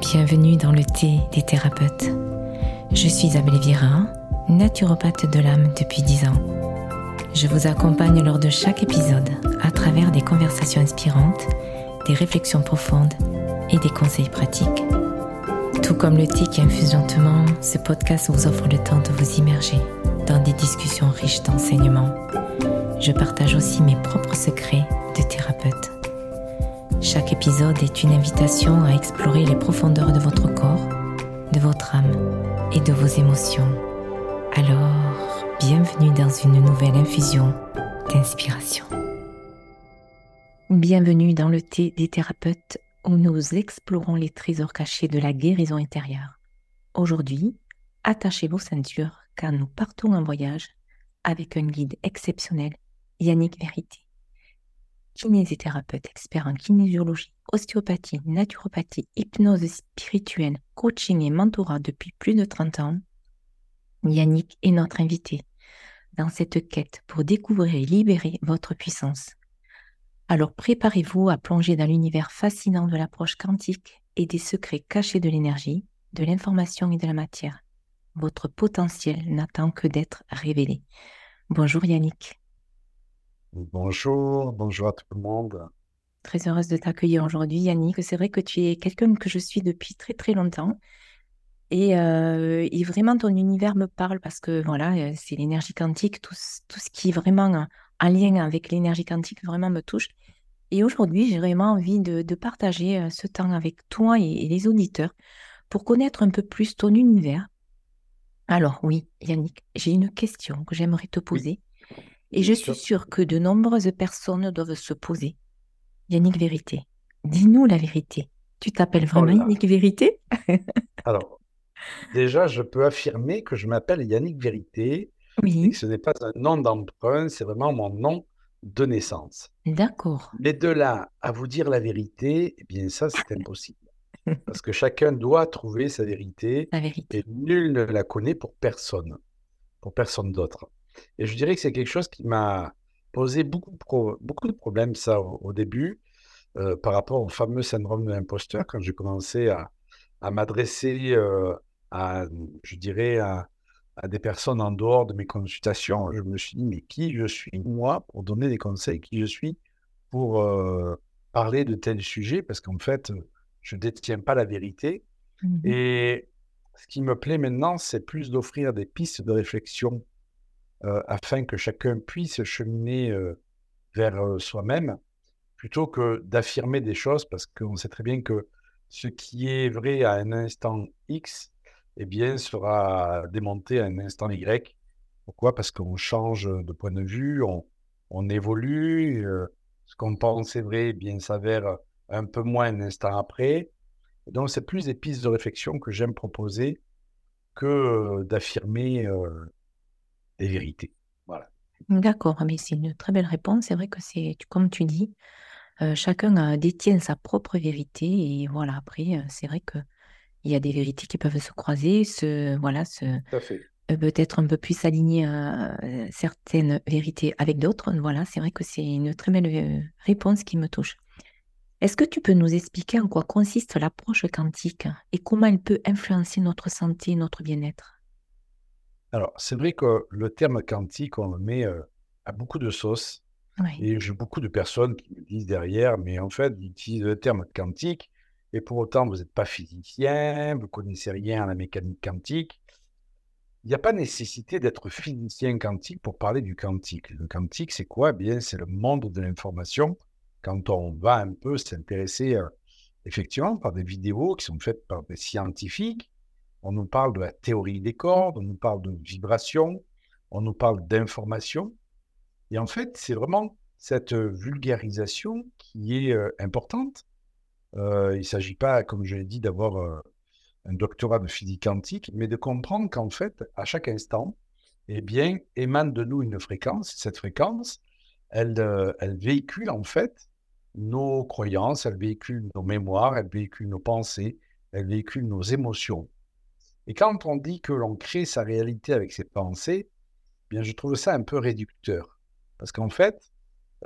Bienvenue dans le thé des thérapeutes. Je suis Isabelle Vira, naturopathe de l'âme depuis 10 ans. Je vous accompagne lors de chaque épisode à travers des conversations inspirantes, des réflexions profondes et des conseils pratiques. Tout comme le thé qui infuse lentement, ce podcast vous offre le temps de vous immerger dans des discussions riches d'enseignements. Je partage aussi mes propres secrets de thérapeute. Chaque épisode est une invitation à explorer les profondeurs de votre corps, de votre âme et de vos émotions. Alors, bienvenue dans une nouvelle infusion d'inspiration. Bienvenue dans le thé des thérapeutes où nous explorons les trésors cachés de la guérison intérieure. Aujourd'hui, attachez vos ceintures car nous partons en voyage avec un guide exceptionnel, Yannick Vérité kinésithérapeute expert en kinésiologie, ostéopathie, naturopathie, hypnose spirituelle, coaching et mentorat depuis plus de 30 ans, Yannick est notre invité dans cette quête pour découvrir et libérer votre puissance. Alors préparez-vous à plonger dans l'univers fascinant de l'approche quantique et des secrets cachés de l'énergie, de l'information et de la matière. Votre potentiel n'attend que d'être révélé. Bonjour Yannick. Bonjour, bonjour à tout le monde. Très heureuse de t'accueillir aujourd'hui, Yannick. C'est vrai que tu es quelqu'un que je suis depuis très très longtemps. Et, euh, vraiment, ton univers me parle parce que voilà, euh, c'est l'énergie quantique, tout, tout, ce qui est vraiment en lien avec l'énergie quantique vraiment me touche. Et aujourd'hui, j'ai vraiment envie de, partager euh, ce temps avec toi et, les auditeurs pour connaître un peu plus ton univers. Alors oui, Yannick, j'ai une question que j'aimerais te poser. Et je suis sûre que de nombreuses personnes doivent se poser. Yannick Vérité, dis-nous la vérité. Tu t'appelles oh vraiment Yannick Vérité? Alors, déjà, je peux affirmer que je m'appelle Yannick Vérité. Oui. ce n'est pas un nom d'emprunt, c'est vraiment mon nom de naissance. D'accord. Mais de là à vous dire la vérité, eh bien ça, c'est impossible. Parce que chacun doit trouver sa vérité, la vérité. Et nul ne la connaît pour personne, pour personne d'autre. Et je dirais que c'est quelque chose qui m'a posé beaucoup, beaucoup de problèmes, ça, au, début, euh, par rapport au fameux syndrome de l'imposteur, quand j'ai commencé à, à m'adresser euh, à, je dirais, à, à, des personnes en dehors de mes consultations. Je me suis dit, mais qui je suis, moi, pour donner des conseils, qui je suis pour euh, parler de tel sujet, parce qu'en fait, je ne détiens pas la vérité. Mmh Et ce qui me plaît maintenant, c'est plus d'offrir des pistes de réflexion euh, afin que chacun puisse cheminer euh, vers euh, soi-même, plutôt que d'affirmer des choses, parce qu'on sait très bien que ce qui est vrai à un instant X, eh bien, sera démonté à un instant Y. Pourquoi? Parce qu'on change de point de vue, on, évolue, ce qu'on pensait vrai eh bien s'avère un peu moins un instant après. donc, c'est plus des pistes de réflexion que j'aime proposer que d'affirmer des vérités. Voilà. D'accord, mais c'est une très belle réponse. C'est vrai que c'est, comme tu dis, euh, chacun détient sa propre vérité et voilà. Après, euh, c'est vrai que il y a des vérités qui peuvent se croiser, se voilà, se euh, peut-être un peu plus s'aligner à certaines vérités avec d'autres. Voilà, c'est vrai que c'est une très belle réponse qui me touche. Est-ce que tu peux nous expliquer en quoi consiste l'approche quantique et comment elle peut influencer notre santé, notre bien-être? Alors, c'est vrai que le terme quantique, on le met à beaucoup de sauces. Et j'ai beaucoup de personnes qui me disent derrière, mais en fait, vous utilisez le terme quantique, et pour autant, vous n'êtes pas physicien, vous ne connaissez rien à la mécanique quantique. Il n'y a pas nécessité d'être physicien quantique pour parler du quantique. Le quantique, c'est quoi? Eh Bien, c'est le monde de l'information. Quand on va un peu s'intéresser, effectivement, par des vidéos qui sont faites par des scientifiques, on nous parle de la théorie des cordes, on nous parle de vibration, on nous parle d'information. Et en fait, c'est vraiment cette vulgarisation qui est euh, importante. Euh, il ne s'agit pas, comme je l'ai dit, d'avoir euh, un doctorat de physique quantique, mais de comprendre qu'en fait, à chaque instant, eh bien, émane de nous une fréquence. Cette fréquence, elle, elle véhicule en fait nos croyances, elle véhicule nos mémoires, elle véhicule nos pensées, elle véhicule nos émotions. Et quand on dit que l'on crée sa réalité avec ses pensées, eh bien, je trouve ça un peu réducteur. Parce qu'en fait,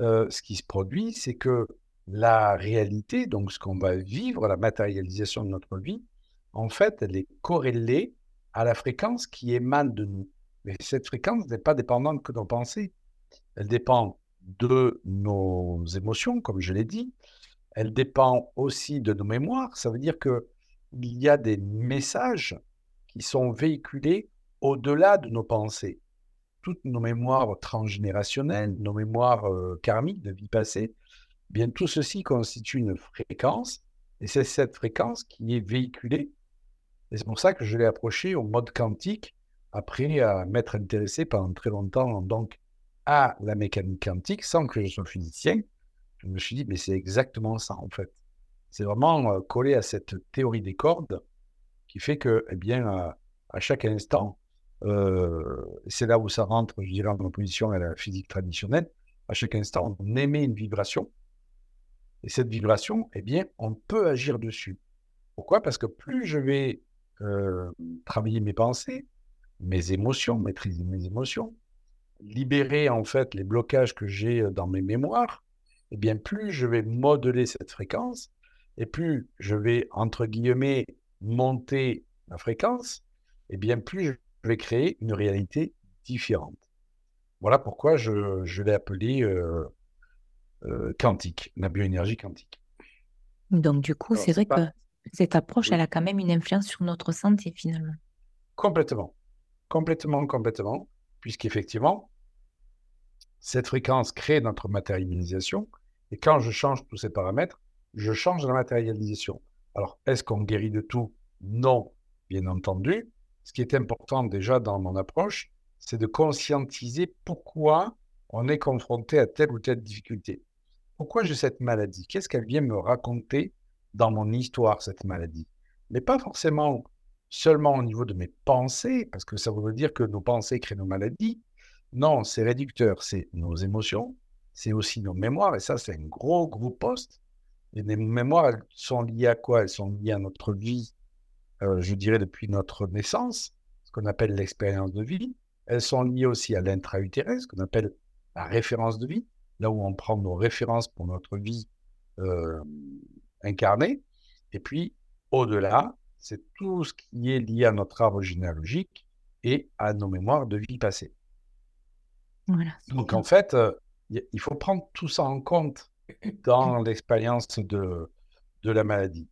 euh, ce qui se produit, c'est que la réalité, donc ce qu'on va vivre, la matérialisation de notre vie, en fait, elle est corrélée à la fréquence qui émane de nous. Mais cette fréquence n'est pas dépendante que de nos pensées. Elle dépend de nos émotions, comme je l'ai dit. Elle dépend aussi de nos mémoires. Ça veut dire que il y a des messages qui sont véhiculés au-delà de nos pensées. Toutes nos mémoires transgénérationnelles, nos mémoires euh, karmiques de vie passée, eh bien tout ceci constitue une fréquence et c'est cette fréquence qui est véhiculée. Et c'est pour ça que je l'ai approché au mode quantique après à m'être intéressé pendant très longtemps donc à la mécanique quantique sans que je sois physicien. Je me suis dit, mais c'est exactement ça en fait. C'est vraiment euh, collé à cette théorie des cordes qui fait que, eh bien, à, chaque instant, euh, c'est là où ça rentre, je dirais, en opposition à la physique traditionnelle, à chaque instant, on émet une vibration. Et cette vibration, eh bien, on peut agir dessus. Pourquoi? Parce que plus je vais euh, travailler mes pensées, mes émotions, maîtriser mes émotions, libérer en fait les blocages que j'ai dans mes mémoires, eh bien plus je vais modeler cette fréquence et plus je vais entre guillemets monter la fréquence, et bien plus je vais créer une réalité différente. Voilà pourquoi je, je l'ai appelé euh, euh, quantique, la bioénergie quantique. Donc du coup, c'est vrai que cette approche, elle a quand même une influence sur notre santé finalement. Complètement, complètement, complètement, puisqu'effectivement, cette fréquence crée notre matérialisation, et quand je change tous ces paramètres, je change la matérialisation. Alors, est-ce qu'on guérit de tout? Non, bien entendu. Ce qui est important déjà dans mon approche, c'est de conscientiser pourquoi on est confronté à telle ou telle difficulté. Pourquoi j'ai cette maladie? Qu'est-ce qu'elle vient me raconter dans mon histoire, cette maladie? Mais pas forcément seulement au niveau de mes pensées, parce que ça veut dire que nos pensées créent nos maladies. Non, c'est réducteur, c'est nos émotions, c'est aussi nos mémoires, et ça, c'est un gros, gros poste. Et les mémoires, elles sont liées à quoi? Elles sont liées à notre vie, euh, je dirais depuis notre naissance, ce qu'on appelle l'expérience de vie. Elles sont liées aussi à l'intra-utérin, ce qu'on appelle la référence de vie, là où on prend nos références pour notre vie euh, incarnée. Et puis, au-delà, c'est tout ce qui est lié à notre arbre généalogique et à nos mémoires de vie passée. Donc, en fait, euh, il faut prendre tout ça en compte dans l'expérience de, de la maladie.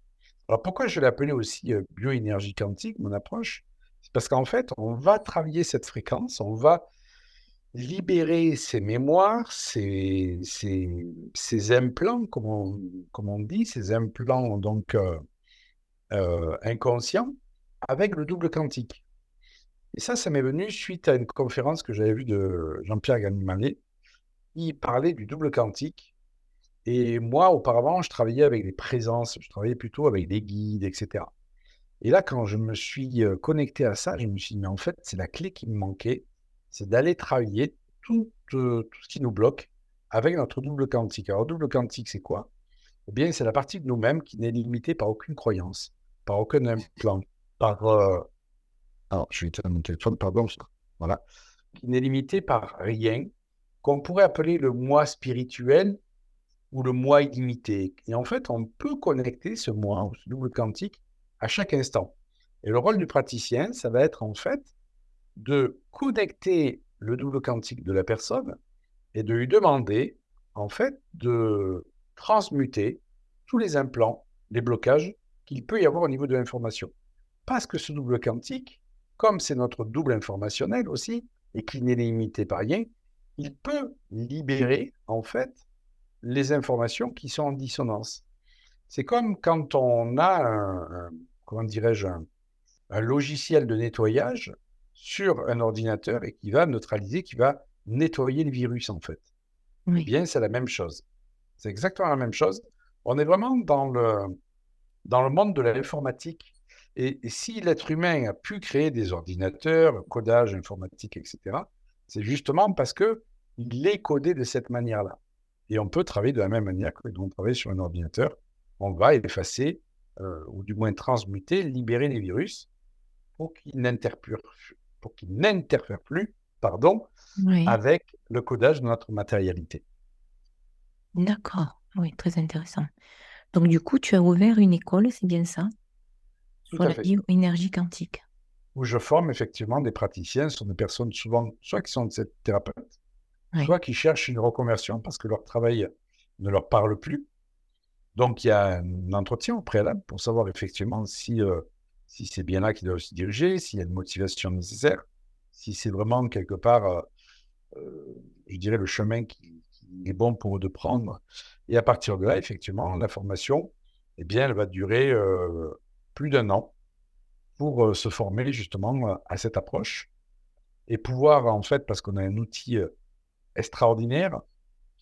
Alors pourquoi je l'ai appelé aussi euh, bioénergie quantique, mon approche? C'est parce qu'en fait, on va travailler cette fréquence, on va libérer ces mémoires, ces, ces, ces implants, comme on, comme dit, ces implants donc euh, euh, inconscients, avec le double quantique. Et ça, ça m'est venu suite à une conférence que j'avais vue de Jean-Pierre Ganimalet. Il parlait du double quantique et moi, auparavant, je travaillais avec des présences, je travaillais plutôt avec des guides, etc. Et là, quand je me suis connecté à ça, je me suis dit, mais en fait, c'est la clé qui me manquait, c'est d'aller travailler tout, ce qui nous bloque avec notre double quantique. Alors, double quantique, c'est quoi? Eh bien, c'est la partie de nous-mêmes qui n'est limitée par aucune croyance, par aucun implant, par... Alors, je vais éteindre mon téléphone, pardon. Voilà. Qui n'est limitée par rien, qu'on pourrait appeler le moi spirituel, ou le moi illimité. Et en fait, on peut connecter ce moi, ce double quantique, à chaque instant. Et le rôle du praticien, ça va être en fait de connecter le double quantique de la personne et de lui demander en fait de transmuter tous les implants, les blocages qu'il peut y avoir au niveau de l'information. Parce que ce double quantique, comme c'est notre double informationnel aussi, et qu'il n'est limité par rien, il peut libérer en fait les informations qui sont en dissonance. C'est comme quand on a un, comment dirais-je, un, logiciel de nettoyage sur un ordinateur et qui va neutraliser, qui va nettoyer le virus en fait. Eh bien, c'est la même chose. C'est exactement la même chose. On est vraiment dans le, dans le monde de l'informatique. Et, et, si l'être humain a pu créer des ordinateurs, codage informatique, etc., c'est justement parce que il est codé de cette manière-là. Et on peut travailler de la même manière que on travaille sur un ordinateur. On va effacer, euh, ou du moins transmuter, libérer les virus pour qu'ils n'interfèrent plus pardon, avec le codage de notre matérialité. D'accord. Oui, très intéressant. Donc, du coup, tu as ouvert une école, c'est bien ça, Tout sur à la fait. bioénergie quantique. Où je forme effectivement des praticiens, ce sont des personnes souvent, soit qui sont de cette thérapeute, Soit qui cherchent une reconversion parce que leur travail ne leur parle plus. Donc, il y a un entretien au préalable pour savoir effectivement si, euh, si c'est bien là qu'ils doivent se diriger, s'il y a une motivation nécessaire, si c'est vraiment quelque part, euh, euh, je dirais, le chemin qui, est bon pour eux de prendre. Et à partir de là, effectivement, la formation, eh bien, elle va durer plus d'un an pour se former justement à cette approche et pouvoir, en fait, parce qu'on a un outil extraordinaire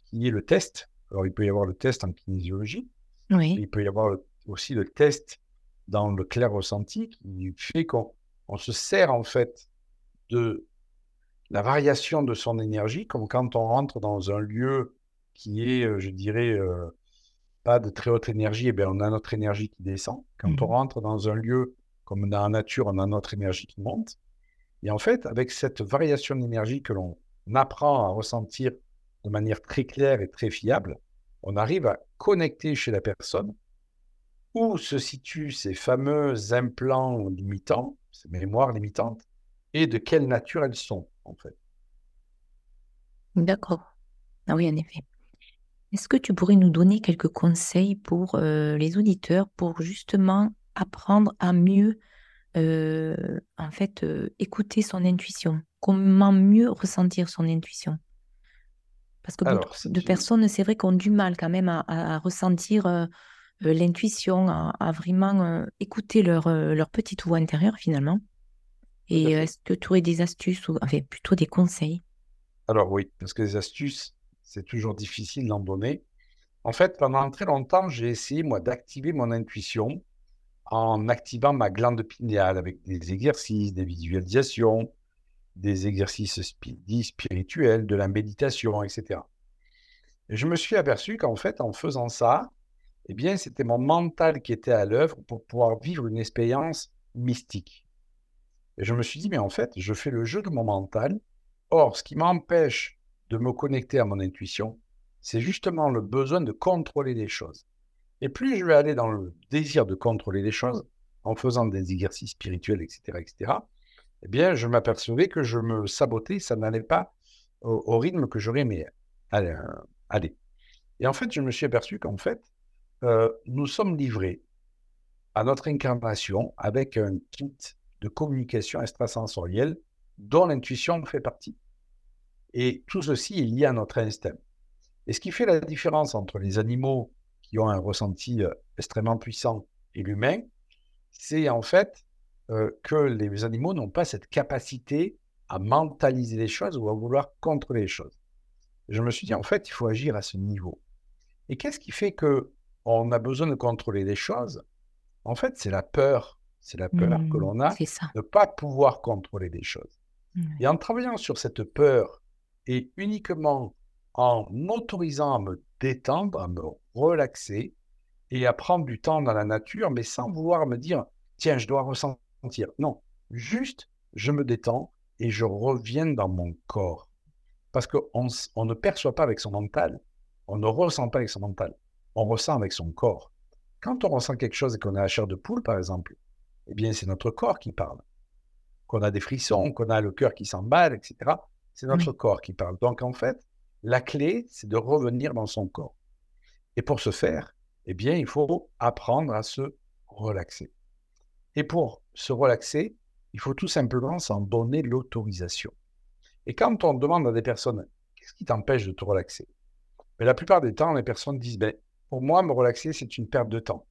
qui est le test. Alors, il peut y avoir le test en kinésiologie, oui, il peut y avoir le- aussi le test dans le clair ressenti qui fait qu'on on se sert en fait de la variation de son énergie, comme quand on rentre dans un lieu qui est, euh, je dirais, euh, pas de très haute énergie, eh bien, on a notre énergie qui descend. Quand on Mhm. rentre dans un lieu comme dans la nature, on a notre énergie qui monte. Et en fait, avec cette variation d'énergie que l'on apprend à ressentir de manière très claire et très fiable, on arrive à connecter chez la personne où se situent ces fameux implants limitants, ces mémoires limitantes, et de quelle nature elles sont, en fait. D'accord. Ah oui, en effet. Est-ce que tu pourrais nous donner quelques conseils pour euh, les auditeurs pour justement apprendre à mieux, euh, en fait, euh, écouter son intuition? Comment mieux ressentir son intuition? Parce que beaucoup de personnes, c'est vrai, qu'on ont du mal quand même à, ressentir euh, euh, l'intuition, à, à vraiment euh, écouter leur, euh, leur petite voix intérieure finalement. Et est-ce que tu aurais des astuces ou enfin, plutôt des conseils? Alors oui, parce que les astuces, c'est toujours difficile d'en donner. En fait, pendant très longtemps, j'ai essayé, moi, d'activer mon intuition en activant ma glande pinéale avec des exercices, des visualisations, des exercices spi- spirituels, de la méditation, etc. Et je me suis aperçu qu'en fait, en faisant ça, eh bien, c'était mon mental qui était à l'œuvre pour pouvoir vivre une expérience mystique. Et je me suis dit, mais en fait, je fais le jeu de mon mental. Or, ce qui m'empêche de me connecter à mon intuition, c'est justement le besoin de contrôler les choses. Et plus je vais aller dans le désir de contrôler les choses, en faisant des exercices spirituels, etc., etc., eh bien, je m'apercevais que je me sabotais, ça n'allait pas au, rythme que j'aurais aimé aller, euh. Et en fait, je me suis aperçu qu'en fait, euh, nous sommes livrés à notre incarnation avec un kit de communication extrasensorielle dont l'intuition fait partie. Et tout ceci est lié à notre instinct. Et ce qui fait la différence entre les animaux qui ont un ressenti euh, extrêmement puissant et l'humain, c'est en fait euh, que les animaux n'ont pas cette capacité à mentaliser les choses ou à vouloir contrôler les choses. Je me suis dit, en fait, il faut agir à ce niveau. Et qu'est-ce qui fait que on a besoin de contrôler les choses? En fait, c'est la peur. C'est la peur que Hmm, l'on a de ne pas pouvoir contrôler les choses. Ouais. Et en travaillant sur cette peur et uniquement en m'autorisant à me détendre, à me relaxer et à prendre du temps dans la nature, mais sans vouloir me dire, tiens, je dois ressentir. Non, juste, je me détends et je reviens dans mon corps. Parce qu'on on ne perçoit pas avec son mental, on ne ressent pas avec son mental, on ressent avec son corps. Quand on ressent quelque chose et qu'on a la chair de poule, par exemple, eh bien, c'est notre corps qui parle. Qu'on a des frissons, qu'on a le cœur qui s'emballe, etc. C'est notre corps qui parle. Donc, en fait, la clé, c'est de revenir dans son corps. Et pour ce faire, eh bien, il faut apprendre à se relaxer. Et pour se relaxer, il faut tout simplement s'en donner l'autorisation. Et quand on demande à des personnes, qu'est-ce qui t'empêche de te relaxer? Mais La plupart des temps, les personnes disent, ben, pour moi, me relaxer, c'est une perte de temps.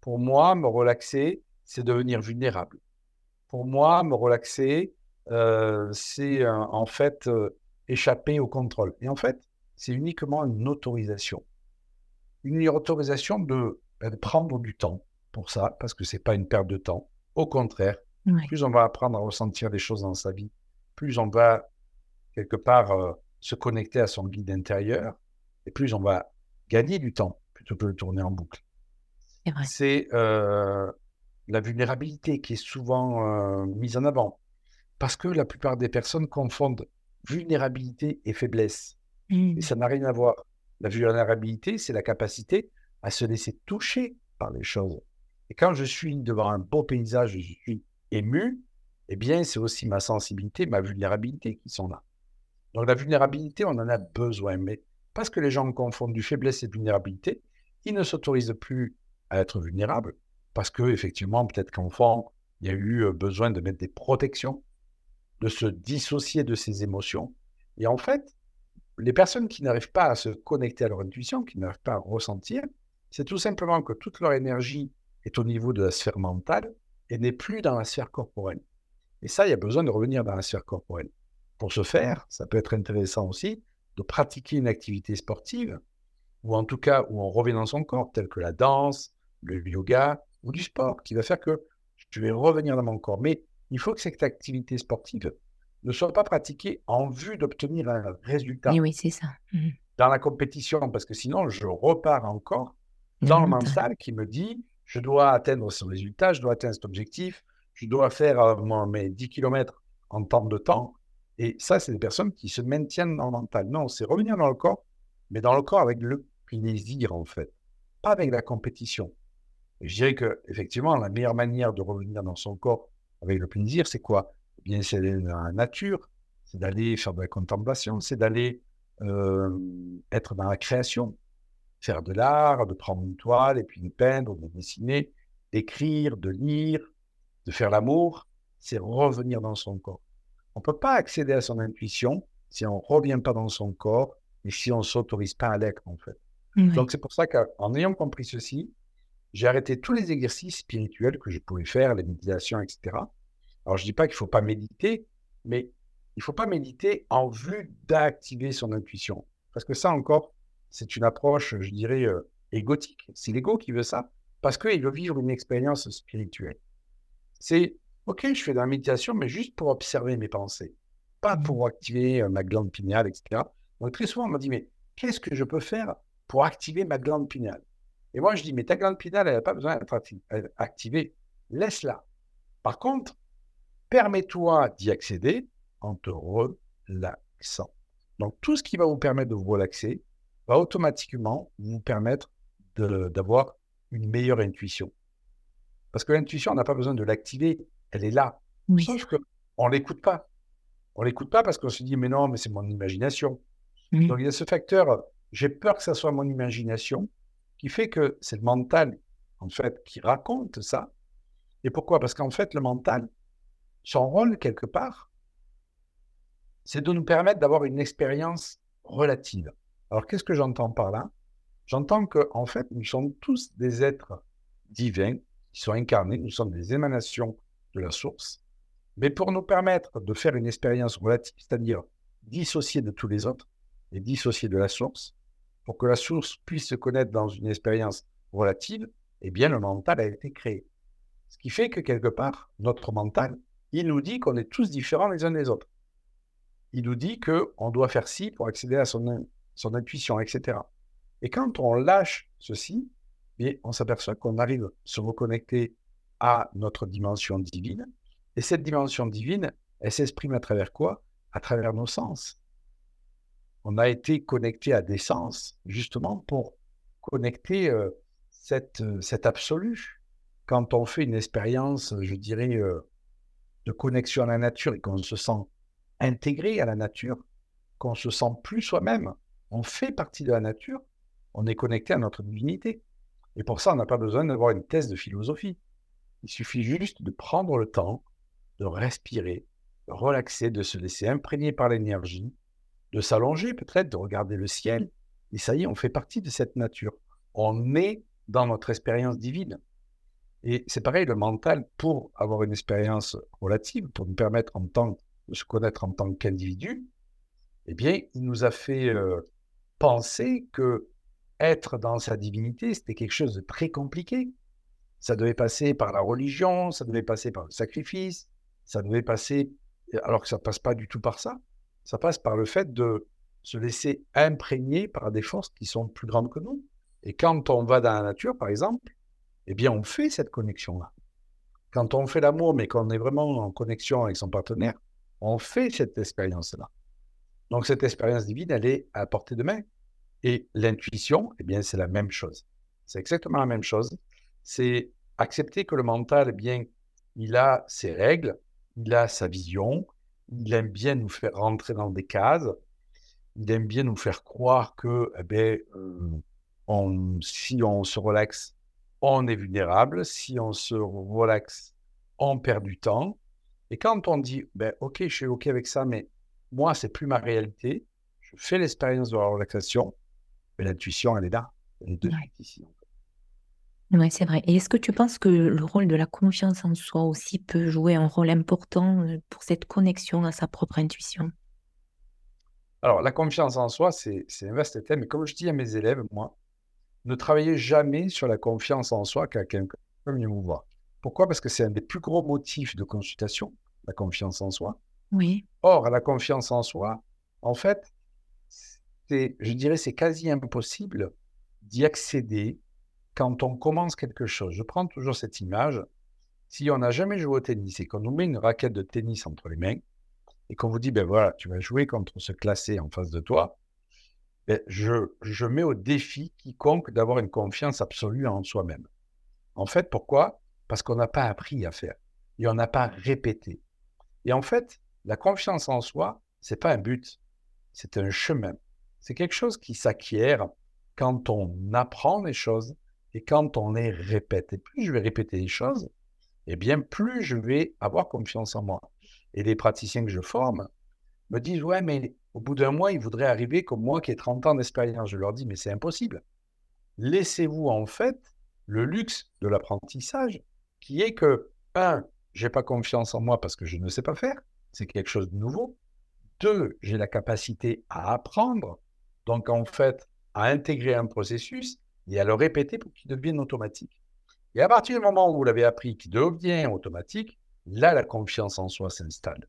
Pour moi, me relaxer, c'est devenir vulnérable. Pour moi, me relaxer, euh, c'est euh, en fait euh, échapper au contrôle. Et en fait, c'est uniquement une autorisation. Une autorisation de, ben, de prendre du temps pour ça, parce que ce n'est pas une perte de temps. Au contraire, plus on va apprendre à ressentir des choses dans sa vie, plus on va quelque part euh, se connecter à son guide intérieur, et plus on va gagner du temps plutôt que de tourner en boucle. C'est euh, la vulnérabilité qui est souvent euh, mise en avant, parce que la plupart des personnes confondent vulnérabilité et faiblesse, et ça n'a rien à voir. La vulnérabilité, c'est la capacité à se laisser toucher par les choses. Et quand je suis devant un beau paysage, je suis ému, eh bien, c'est aussi ma sensibilité, ma vulnérabilité qui sont là. Donc la vulnérabilité, on en a besoin, mais parce que les gens confondent du faiblesse et vulnérabilité, ils ne s'autorisent plus à être vulnérables, parce que effectivement, peut-être qu'enfant, il y a eu besoin de mettre des protections, de se dissocier de ses émotions. Et en fait, les personnes qui n'arrivent pas à se connecter à leur intuition, qui n'arrivent pas à ressentir, c'est tout simplement que toute leur énergie est au niveau de la sphère mentale et n'est plus dans la sphère corporelle. Et ça, il y a besoin de revenir dans la sphère corporelle. Pour ce faire, ça peut être intéressant aussi de pratiquer une activité sportive, ou en tout cas où on revient dans son corps, tel que la danse, le yoga ou du sport, qui va faire que je vais revenir dans mon corps. Mais il faut que cette activité sportive ne soit pas pratiquée en vue d'obtenir un résultat. oui, c'est ça. Mmh. Dans la compétition, parce que sinon, je repars encore dans le mental qui me dit je dois atteindre ce résultat, je dois atteindre cet objectif, je dois faire euh, mes 10 km en temps de temps. Et ça, c'est des personnes qui se maintiennent dans le mental. Non, c'est revenir dans le corps, mais dans le corps avec le plaisir, en fait, pas avec la compétition. Et je dirais que effectivement, la meilleure manière de revenir dans son corps avec le plaisir, c'est quoi? Eh bien, c'est dans la nature, c'est d'aller faire de la contemplation, c'est d'aller euh, être dans la création, faire de l'art, de prendre une toile et puis de peindre, de dessiner, d'écrire, de lire, de faire l'amour, c'est revenir dans son corps. On ne peut pas accéder à son intuition si on ne revient pas dans son corps et si on ne s'autorise pas à l'être, en fait. Donc, c'est pour ça qu'en ayant compris ceci, j'ai arrêté tous les exercices spirituels que je pouvais faire, les méditations, etc. Alors, je ne dis pas qu'il ne faut pas méditer, mais il ne faut pas méditer en vue d'activer son intuition. Parce que ça encore, c'est une approche, je dirais, euh, égotique. C'est l'ego qui veut ça, parce qu'il veut vivre une expérience spirituelle. C'est, OK, je fais de la méditation, mais juste pour observer mes pensées, pas mmh. pour activer euh, ma glande pinéale, etc. Donc très souvent, on m'a dit, mais qu'est-ce que je peux faire pour activer ma glande pinéale? Et moi, je dis, mais ta glande pinéale, elle n'a pas besoin d'être activée. Laisse-la. Par contre, permets-toi d'y accéder en te relaxant. Donc, tout ce qui va vous permettre de vous relaxer, va automatiquement vous permettre d'avoir une meilleure intuition. Parce que l'intuition, on n'a pas besoin de l'activer, elle est là. Sauf qu'on ne l'écoute pas. On ne l'écoute pas parce qu'on se dit, mais non, mais c'est mon imagination. Donc il y a ce facteur, j'ai peur que ça soit mon imagination, qui fait que c'est le mental, en fait, qui raconte ça. Et pourquoi? Parce qu'en fait, le mental, son rôle, quelque part, c'est de nous permettre d'avoir une expérience relative. Alors, qu'est-ce que j'entends par là? J'entends que, en fait, nous sommes tous des êtres divins qui sont incarnés, nous sommes des émanations de la source. Mais pour nous permettre de faire une expérience relative, c'est-à-dire dissocier de tous les autres et dissocier de la source, pour que la source puisse se connaître dans une expérience relative, eh bien, le mental a été créé. Ce qui fait que, quelque part, notre mental, il nous dit qu'on est tous différents les uns des autres. Il nous dit qu'on doit faire ci pour accéder à son son intuition, etc. Et quand on lâche ceci, on s'aperçoit qu'on arrive à se reconnecter à notre dimension divine. Et cette dimension divine, elle s'exprime à travers quoi? À travers nos sens. On a été connecté à des sens, justement pour connecter euh, cette, euh, cet absolu. Quand on fait une expérience, je dirais, euh, de connexion à la nature et qu'on se sent intégré à la nature, qu'on se sent plus soi-même, on fait partie de la nature, on est connecté à notre divinité. Et pour ça, on n'a pas besoin d'avoir une thèse de philosophie. Il suffit juste de prendre le temps, de respirer, de relaxer, de se laisser imprégner par l'énergie, de s'allonger peut-être, de regarder le ciel. Et ça y est, on fait partie de cette nature. On est dans notre expérience divine. Et c'est pareil, le mental, pour avoir une expérience relative, pour nous permettre en tant, de se connaître en tant qu'individu, eh bien, il nous a fait euh, penser que être dans sa divinité, c'était quelque chose de très compliqué. Ça devait passer par la religion, ça devait passer par le sacrifice, ça devait passer, alors que ça ne passe pas du tout par ça. Ça passe par le fait de se laisser imprégner par des forces qui sont plus grandes que nous. Et quand on va dans la nature, par exemple, eh bien, on fait cette connexion-là. Quand on fait l'amour, mais qu'on est vraiment en connexion avec son partenaire, on fait cette expérience-là. Donc cette expérience divine, elle est à portée de main. Et l'intuition, eh bien, c'est la même chose. C'est exactement la même chose. C'est accepter que le mental, eh bien, il a ses règles, il a sa vision, il aime bien nous faire rentrer dans des cases, il aime bien nous faire croire que eh ben, euh, si on se relaxe, on est vulnérable, si on se relaxe, on perd du temps. Et quand on dit, ben, OK, je suis OK avec ça, mais moi, c'est plus ma réalité, je fais l'expérience de la relaxation, mais l'intuition, elle est là. Elle est de ici. Oui, c'est vrai. Et est-ce que tu penses que le rôle de la confiance en soi aussi peut jouer un rôle important euh, pour cette connexion à sa propre intuition? Alors, la confiance en soi, c'est un vaste thème. Et comme je dis à mes élèves, moi, ne travaillez jamais sur la confiance en soi qu'à quelqu'un vient vous voir. Pourquoi? Parce que c'est un des plus gros motifs de consultation, la confiance en soi. Or, la confiance en soi, en fait, je dirais, c'est quasi impossible d'y accéder quand on commence quelque chose, je prends toujours cette image, si on n'a jamais joué au tennis et qu'on nous met une raquette de tennis entre les mains, et qu'on vous dit, ben voilà, tu vas jouer contre ce classé en face de toi, ben je, je mets au défi quiconque d'avoir une confiance absolue en soi-même. En fait, pourquoi? Parce qu'on n'a pas appris à faire et on n'a pas répété. Et en fait, la confiance en soi, c'est pas un but, c'est un chemin. C'est quelque chose qui s'acquiert quand on apprend les choses, et quand on les répète, et plus je vais répéter les choses, eh bien plus je vais avoir confiance en moi. Et les praticiens que je forme me disent, ouais, mais au bout d'un mois, ils voudraient arriver comme moi qui ai 30 ans d'expérience. Je leur dis, mais c'est impossible. Laissez-vous en fait le luxe de l'apprentissage, qui est que, un, j'ai pas confiance en moi parce que je ne sais pas faire, c'est quelque chose de nouveau. Deux, j'ai la capacité à apprendre, donc en fait, à intégrer un processus et à le répéter pour qu'il devienne automatique. Et à partir du moment où vous l'avez appris, qu'il devient automatique, là, la confiance en soi s'installe.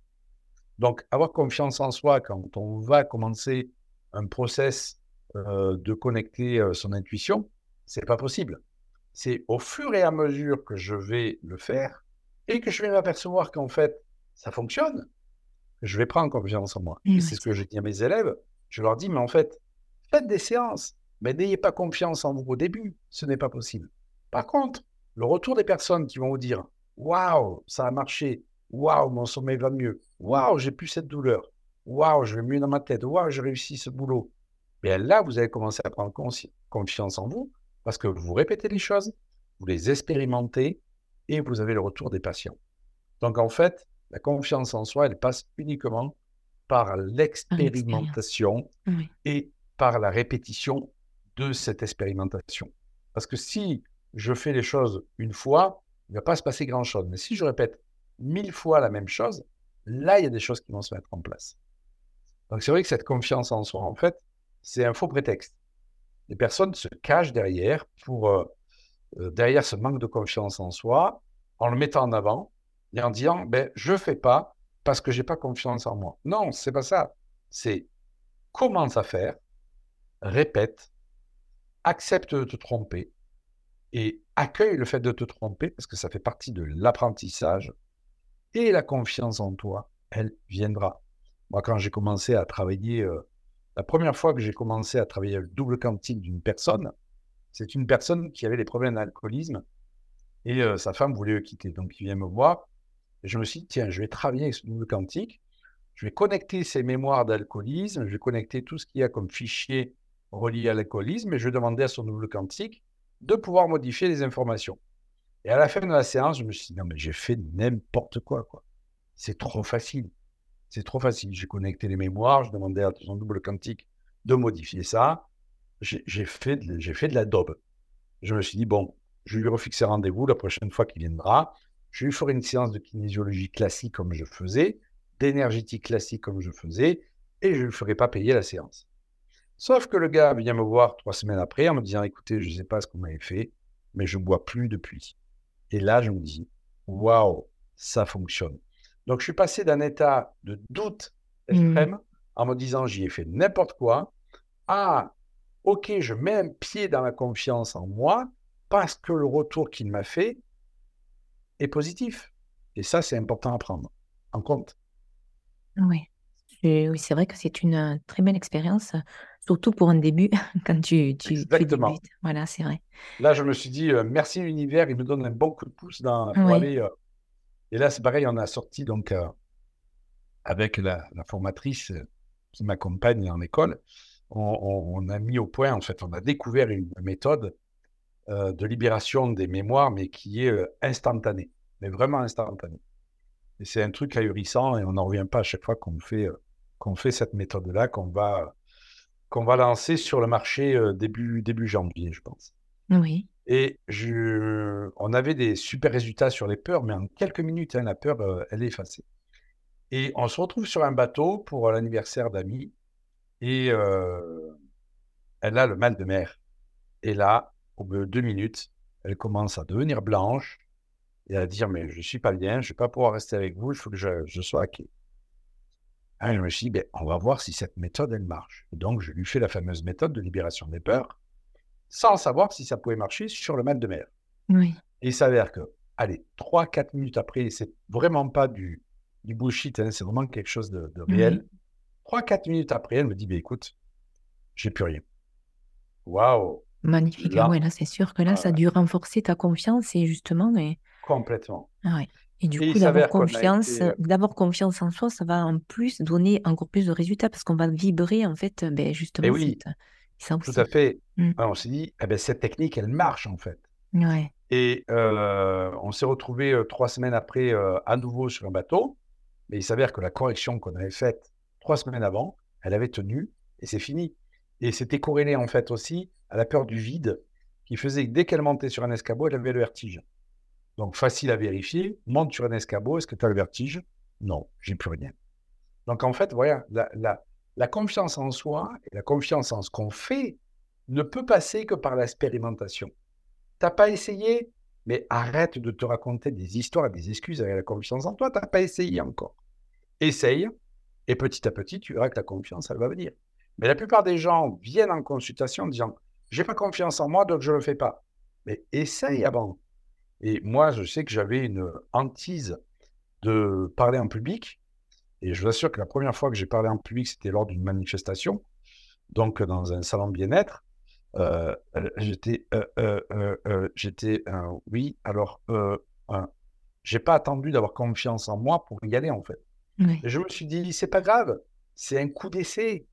Donc, avoir confiance en soi quand on va commencer un process euh, de connecter euh, son intuition, c'est pas possible. C'est au fur et à mesure que je vais le faire et que je vais m'apercevoir qu'en fait, ça fonctionne, je vais prendre confiance en moi. et c'est ce que je dis à mes élèves. Je leur dis, mais en fait, faites des séances. Mais n'ayez pas confiance en vous au début, ce n'est pas possible. Par contre, le retour des personnes qui vont vous dire Waouh, ça a marché, waouh, mon sommeil va mieux, waouh, j'ai plus cette douleur, waouh, je vais mieux dans ma tête, waouh, j'ai réussi ce boulot. Bien là, vous allez commencer à prendre confiance en vous parce que vous répétez les choses, vous les expérimentez et vous avez le retour des patients. Donc en fait, la confiance en soi, elle passe uniquement par l'expérimentation et par la répétition de cette expérimentation. Parce que si je fais les choses une fois, il ne va pas se passer grand-chose. Mais si je répète mille fois la même chose, là, il y a des choses qui vont se mettre en place. Donc c'est vrai que cette confiance en soi, en fait, c'est un faux prétexte. Les personnes se cachent derrière pour euh, euh, derrière ce manque de confiance en soi, en le mettant en avant et en disant ben je fais pas parce que j'ai pas confiance en moi. Non, c'est pas ça. C'est commence à faire, répète, accepte de te tromper et accueille le fait de te tromper parce que ça fait partie de l'apprentissage et la confiance en toi, elle viendra. Moi, quand j'ai commencé à travailler, euh, la première fois que j'ai commencé à travailler le double quantique d'une personne, c'est une personne qui avait des problèmes d'alcoolisme et euh, sa femme voulait le quitter. Donc, il vient me voir je me suis dit, tiens, je vais travailler avec ce double quantique, je vais connecter ses mémoires d'alcoolisme, je vais connecter tout ce qu'il y a comme fichier relié à l'alcoolisme et je demandais à son double quantique de pouvoir modifier les informations. Et à la fin de la séance, je me suis dit, non, mais j'ai fait n'importe quoi, quoi. C'est trop facile. C'est trop facile. J'ai connecté les mémoires, je demandais à son double quantique de modifier ça. J'ai fait, de, fait de la daube. Je me suis dit, bon, je lui refixer rendez-vous la prochaine fois qu'il viendra. Je lui ferai une séance de kinésiologie classique comme je faisais, d'énergétique classique comme je faisais, et je ne lui ferai pas payer la séance. Sauf que le gars vient me voir trois semaines après en me disant Écoutez, je ne sais pas ce qu'on m'avait fait, mais je ne bois plus depuis. Et là, je me dis Waouh, ça fonctionne. Donc, je suis passé d'un état de doute mmh. extrême en me disant J'y ai fait n'importe quoi à Ok, je mets un pied dans la confiance en moi parce que le retour qu'il m'a fait est positif. Et ça, c'est important à prendre en compte. Oui. oui, c'est vrai que c'est une, très belle expérience, surtout pour un début quand tu tu tu Exactement. débutes. Voilà, c'est vrai. Là, je me suis dit, heu: «Merci l'univers, il me donne un bon coup de pouce dans pour Oui. aller, heu» et là, c'est pareil, on a sorti donc, heu, avec la la formatrice, qui m'accompagne en école, on on on a mis au point, en fait, on a découvert une méthode, heu, de libération des mémoires, mais qui est, heu, instantanée, mais vraiment instantanée et c'est un truc ahurissant et on n'en revient pas à chaque fois qu'on fait, heu, qu'on fait cette méthode-là, qu'on va, qu'on va lancer sur le marché, début début janvier, je pense. Oui. et je on avait des super résultats sur les peurs, mais en quelques minutes, hein, la peur, elle est effacée. Et on se retrouve sur un bateau pour l'anniversaire d'amis et elle a le mal de mer. Et là, au bout de 2 minutes, elle commence à devenir blanche et à dire: «Mais je suis pas bien, je vais pas pouvoir rester avec vous, il faut que je je sois à quai». Ah, je me suis dit: «Beh, on va voir si cette méthode, elle marche» et donc je lui fais la fameuse méthode de libération des peurs, sans savoir si ça pouvait marcher sur le mal de mer Oui. et il s'avère que, allez, 3-4 minutes après, c'est vraiment pas du du bullshit, hein, c'est vraiment quelque chose de de Oui. réel. 3-4 minutes après, elle me dit: «Beh, écoute, j'ai plus rien». Waouh! Magnifique. Ah Là ouais, là, c'est sûr que là, ah ça a dû renforcer ta confiance et justement et complètement ah ouais et du et coup, d'avoir confiance, été, d'avoir confiance en soi, ça va en plus donner encore plus de résultats parce qu'on va vibrer en fait, beh, et justement oui, cette ça tout à fait. Mmh. Ouais, on s'est dit: «Eh beh, cette technique, elle marche, en fait». Ouais. Et on s'est retrouvés, heu, 3 semaines après, à nouveau sur un bateau, mais il s'avère que la correction qu'on avait faite 3 semaines avant, elle avait tenu et c'est fini. Et c'était corrélé, en fait, aussi à la peur du vide qui faisait que dès qu'elle montait sur un escabeau, elle avait le vertige. Donc facile à vérifier, monte sur un escabeau, est-ce que tu as le vertige? Non, j'ai plus rien. Donc en fait, voilà, la confiance en soi et la confiance en ce qu'on fait ne peut passer que par l'expérimentation. T'as pas essayé? Mais arrête de te raconter des histoires et des excuses avec la confiance en toi, T'as pas essayé encore. Essaye et petit à petit, tu verras que la confiance, elle va venir. Mais la plupart des gens viennent en consultation en disant: «J'ai pas confiance en moi, donc je le fais pas». Mais essaye avant et moi, je sais que j'avais une hantise de parler en public et je vous assure que la première fois que j'ai parlé en public, c'était lors d'une manifestation, donc dans un salon bien-être Heu, heu, j'étais, heu, j'étais, oui, alors, j'ai pas attendu d'avoir confiance en moi pour y aller, en fait. Oui. Et je me suis dit: «C'est pas grave, c'est un coup d'essai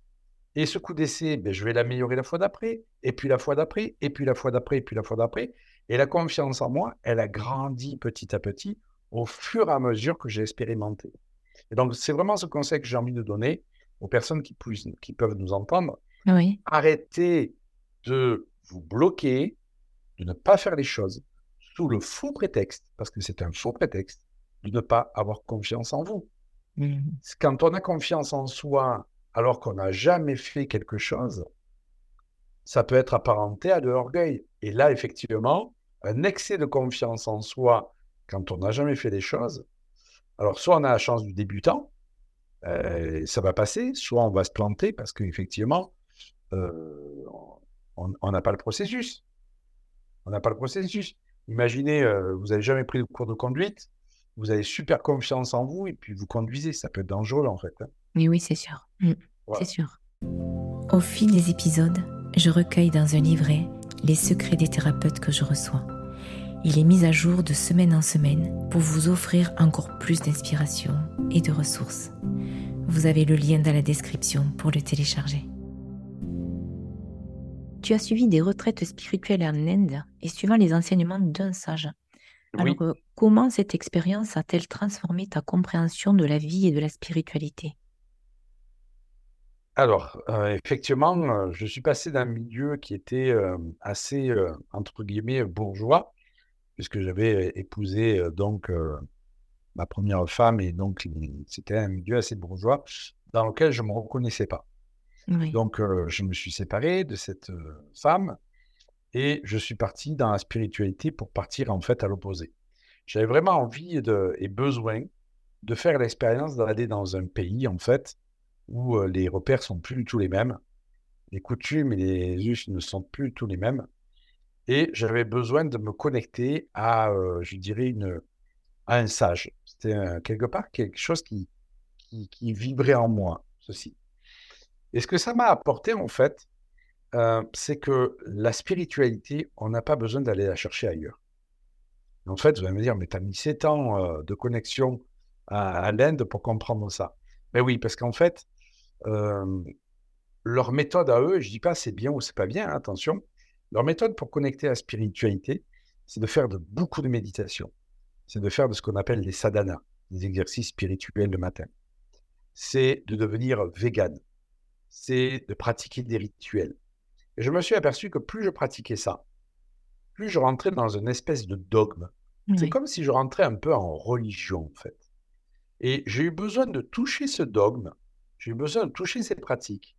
et ce coup d'essai, beh, je vais l'améliorer la fois d'après et puis la fois d'après et puis la fois d'après et puis la fois d'après» et la confiance en moi, elle a grandi petit à petit au fur et à mesure que j'ai expérimenté. Et donc c'est vraiment ce conseil que j'ai envie de donner aux personnes qui qui peuvent nous entendre. Oui. Arrêtez de vous bloquer, de ne pas faire les choses sous le faux prétexte, parce que c'est un faux prétexte, de ne pas avoir confiance en vous. Mmh Quand on a confiance en soi alors qu'on n'a jamais fait quelque chose, ça peut être apparenté à de l'orgueil. Et là, effectivement, un excès de confiance en soi quand on n'a jamais fait les choses, alors soit on a la chance du débutant, heu, ça va passer, soit on va se planter parce qu'effectivement, heu, on n'a pas le processus. On n'a pas le processus. Imaginez, heu, vous avez jamais pris de cours de conduite, vous avez super confiance en vous et puis vous conduisez, ça peut être dangereux, en fait, hein. Mais oui, c'est sûr. Mmh. C'est sûr. Au fil des épisodes, je recueille dans un livret les secrets des thérapeutes que je reçois. Il est mis à jour de semaine en semaine pour vous offrir encore plus d'inspiration et de ressources. Vous avez le lien dans la description pour le télécharger. Tu as suivi des retraites spirituelles en Inde et suivant les enseignements d'un sage. Alors, Oui, euh, comment cette expérience a-t-elle transformé ta compréhension de la vie et de la spiritualité? Alors, heu, effectivement, heu, je suis passé d'un milieu qui était, hem, assez, entre guillemets, «bourgeois», puisque j'avais, épousé, donc, ma première femme et donc il c'était un milieu assez bourgeois dans lequel je ne me reconnaissais pas. Oui, Donc, je me suis séparé de cette, femme et je suis parti dans la spiritualité pour partir, en fait, à l'opposé. J'avais vraiment envie de et besoin de faire l'expérience d'aller dans un pays, en fait, où, les repères sont plus du tout les mêmes. Les coutumes et les us ne sont plus du tout les mêmes et j'avais besoin de me connecter à, je dirais une à un sage. C'était, quelque part quelque chose qui qui vibrait en moi ceci. Et ce que ça m'a apporté, en fait, euh, c'est que la spiritualité, on n'a pas besoin d'aller la chercher ailleurs. En fait, vous allez me dire, mais tu as mis 7 ans de connexion à, l'Inde pour comprendre ça. Mais oui, parce qu'en fait, leur méthode à eux, je ne dis pas c'est bien ou c'est pas bien, hein, attention, leur méthode pour connecter à la spiritualité, c'est de faire de, beaucoup de méditation. C'est de faire de ce qu'on appelle les sadhanas, les exercices spirituels le matin. C'est de devenir vegan. C'est de pratiquer des rituels. Et je me suis aperçu que plus je pratiquais ça, plus je rentrais dans une espèce de dogme. C'est comme si je rentrais un peu en religion, en fait. Et j'ai eu besoin de toucher ce dogme, j'ai eu besoin de toucher ces pratiques,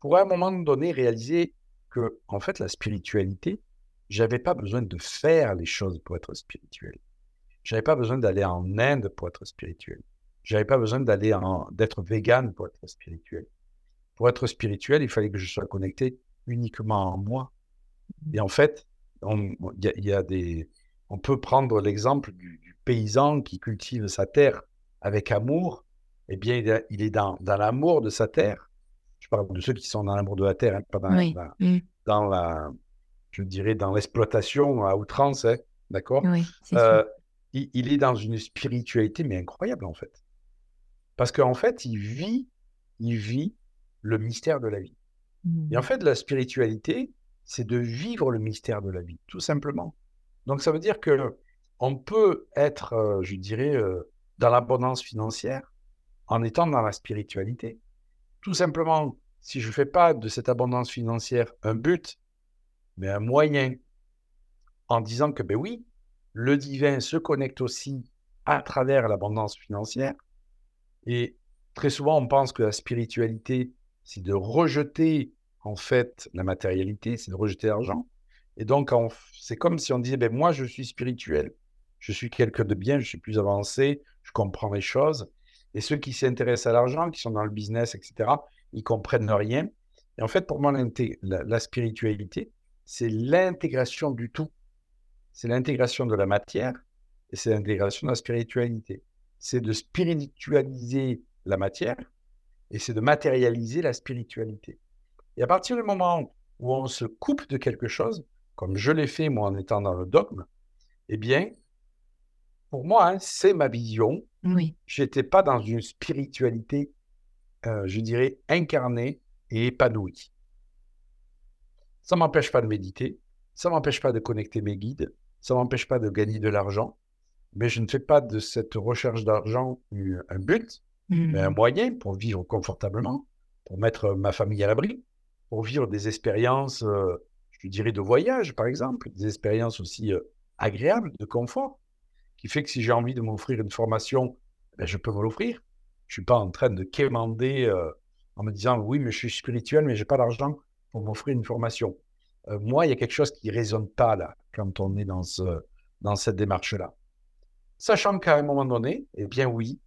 pour à un moment donné réaliser que, en fait, la spiritualité, j'avais pas besoin de faire les choses pour être spirituel. J'avais pas besoin d'aller en Inde pour être spirituel. J'avais pas besoin d'aller d'être vegan pour être spirituel. Pour être spirituel, il fallait que je sois connecté uniquement en moi. Mmh. Et en fait, on, y, a, des, on peut prendre l'exemple du, paysan qui cultive sa terre avec amour. Eh bien, il, est dans, dans l'amour de sa terre. Je parle de ceux qui sont dans l'amour de la terre, hein, pas dans, la, mmh. dans, la, je dirais, dans l'exploitation à outrance, hein, d'accord? Euh, il, il, est dans une spiritualité, mais incroyable, en fait. Parce qu'en fait, il vit, il vit le mystère de la vie. Et en mmh. fait, la spiritualité, c'est de vivre le mystère de la vie, tout simplement. Donc, ça veut dire que on peut être, euh, je dirais, euh, dans l'abondance financière en étant dans la spiritualité. Tout simplement, si je ne fais pas de cette abondance financière un but, mais un moyen, en disant que, ben oui, le divin se connecte aussi à travers l'abondance financière. Et très souvent, on pense que la spiritualité, c'est de rejeter en fait la matérialité, c'est de rejeter l'argent. Et donc, c'est comme si on disait, ben, moi, je suis spirituel, je suis quelqu'un de bien, je suis plus avancé, je comprends les choses. Et ceux qui s'intéressent à l'argent, qui sont dans le business, etc., ils comprennent rien. Et en fait, pour moi, la, la spiritualité, c'est l'intégration du tout. C'est l'intégration de la matière et c'est l'intégration de la spiritualité. C'est de spiritualiser la matière et c'est de matérialiser la spiritualité. Et à partir du moment où on se coupe de quelque chose, comme je l'ai fait moi en étant dans le dogme, eh bien, pour moi, hein, c'est ma vision. Oui. Je n'étais pas dans une spiritualité, euh, je dirais, incarnée et épanouie. Ça ne m'empêche pas de méditer, ça ne m'empêche pas de connecter mes guides, ça ne m'empêche pas de gagner de l'argent, mais je ne fais pas de cette recherche d'argent un but, mais un mmh. moyen pour vivre confortablement, pour mettre ma famille à l'abri, pour vivre des expériences, euh, je dirais, de voyage, par exemple, des expériences aussi euh, agréables, de confort, qui fait que si j'ai envie de m'offrir une formation, ben, je peux me l'offrir. Je ne suis pas en train de quémander euh, en me disant, oui, mais je suis spirituel, mais je n'ai pas d'argent pour m'offrir une formation. moi, il y a quelque chose qui ne résonne pas là, quand on est dans, dans cette démarche-là. Sachant qu'à un moment donné, eh bien oui,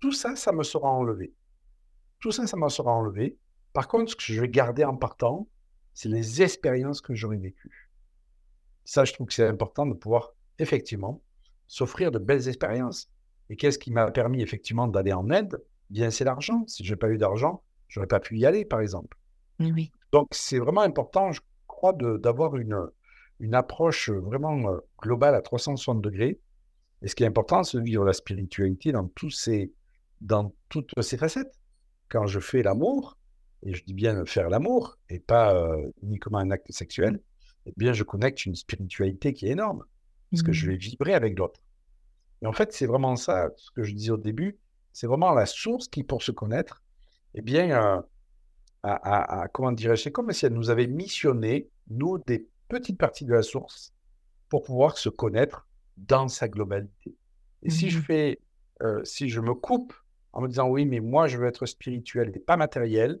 tout ça, ça me sera enlevé. Tout ça, ça me sera enlevé. Par contre, ce que je vais garder en partant, c'est les expériences que j'aurai vécues. Ça, je trouve que c'est important de pouvoir effectivement s'offrir de belles expériences. Et qu'est-ce qui m'a permis effectivement d'aller en aide? Bien, c'est l'argent. Si je n'ai pas eu d'argent, je n'aurais pas pu y aller, par exemple. Oui. Donc, c'est vraiment important, je crois, d'avoir une, une approche vraiment euh, globale à 360 degrés. Et ce qui est important, c'est de vivre la spiritualité dans tous ces dans toutes ses facettes. Quand je fais l'amour, et je dis bien faire l'amour, et pas euh, uniquement un acte sexuel, eh bien, je connecte une spiritualité qui est énorme, parce que je mmh. vais vibrer avec l'autre. Et en fait, c'est vraiment ça, ce que je disais au début, c'est vraiment la source qui, pour se connaître, eh bien, euh, à, comment dirais-je, c'est comme si elle nous avait missionné, nous, des petites parties de la source, pour pouvoir se connaître dans sa globalité. Et si je mmh. fais, euh, si je me coupe en me disant oui, mais moi je veux être spirituel et pas matériel,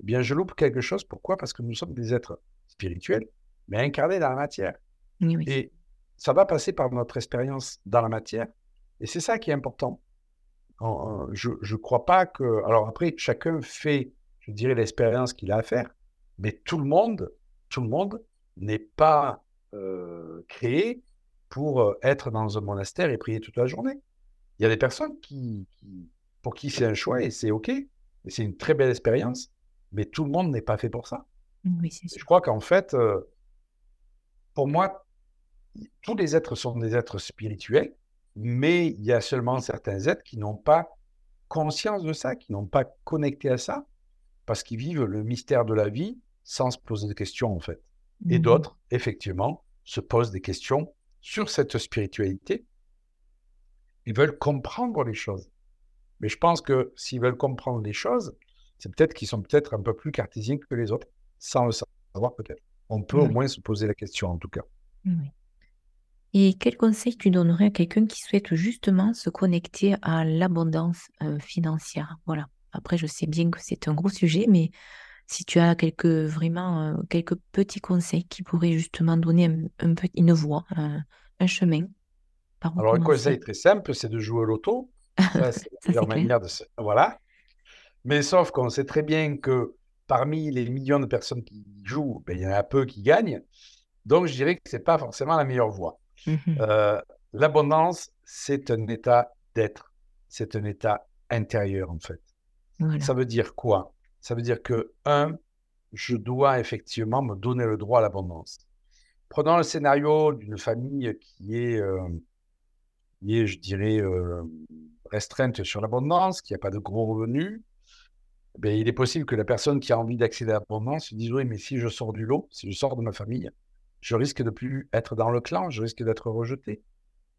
eh bien je loupe quelque chose. Pourquoi? Parce que nous sommes des êtres spirituels, mais incarnés dans la matière. Et ça va passer par notre expérience dans la matière. Et c'est ça qui est important. Je ne crois pas que... Alors après, chacun fait, je dirais, l'expérience qu'il a à faire, mais tout le monde, tout le monde n'est pas euh, créé pour euh, être dans un monastère et prier toute la journée. Il y a des personnes qui, pour qui c'est un choix et c'est OK. Et c'est une très belle expérience, mais tout le monde n'est pas fait pour ça. Oui. Je crois qu'en fait, euh, pour moi, tous les êtres sont des êtres spirituels, mais il y a seulement certains êtres qui n'ont pas conscience de ça, qui n'ont pas connecté à ça, parce qu'ils vivent le mystère de la vie sans se poser de questions, en fait. Et Mhm. d'autres, effectivement, se posent des questions sur cette spiritualité. Ils veulent comprendre les choses. Mais je pense que s'ils veulent comprendre les choses, c'est peut-être qu'ils sont peut-être un peu plus cartésiens que les autres, sans le savoir peut-être. On peut au moins se poser la question, en tout cas. Et quel conseil tu donnerais à quelqu'un qui souhaite justement se connecter à l'abondance euh, financière? Voilà. Après, je sais bien que c'est un gros sujet, mais si tu as quelques vraiment euh, quelques petits conseils qui pourraient justement donner un, une voie, un, un chemin par Alors, un conseil très simple, c'est de jouer au loto. C'est clair. manière de se... Voilà. Mais sauf qu'on sait très bien que parmi les millions de personnes qui jouent, ben, il y en a peu qui gagnent. Donc, je dirais que ce n'est pas forcément la meilleure voie. Mhm. Euh, L'abondance, c'est un état d'être. C'est un état intérieur, en fait. Voilà. Ça veut dire quoi? Ça veut dire que, un, je dois effectivement me donner le droit à l'abondance. Prenons le scénario d'une famille qui est, euh, qui est, je dirais, euh, restreinte sur l'abondance, qui n'a pas de gros revenus. Ben, il est possible que la personne qui a envie d'accéder à l'abondance se dise Oui, mais si je sors du lot, si je sors de ma famille, je risque de plus être dans le clan, je risque d'être rejeté.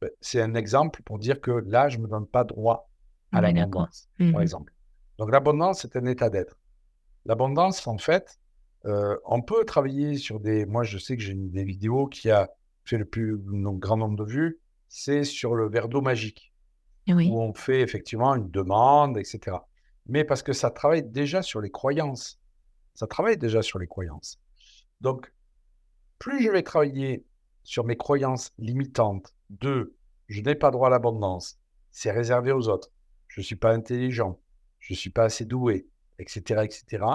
Ben, C'est un exemple pour dire que là, je ne me donne pas droit à Oui, d'accord. l'abondance, par Mhm. exemple. Donc l'abondance, c'est un état d'être. L'abondance, en fait, euh, on peut travailler sur des... Moi, je sais que j'ai une des vidéos qui a fait le plus grand nombre de vues, c'est sur le verre d'eau magique, Oui. où on fait effectivement une demande, etc. Mais parce que ça travaille déjà sur les croyances. Ça travaille déjà sur les croyances. Donc, plus je vais travailler sur mes croyances limitantes de je n'ai pas droit à l'abondance, c'est réservé aux autres, je ne suis pas intelligent, je ne suis pas assez doué, etc., etc.,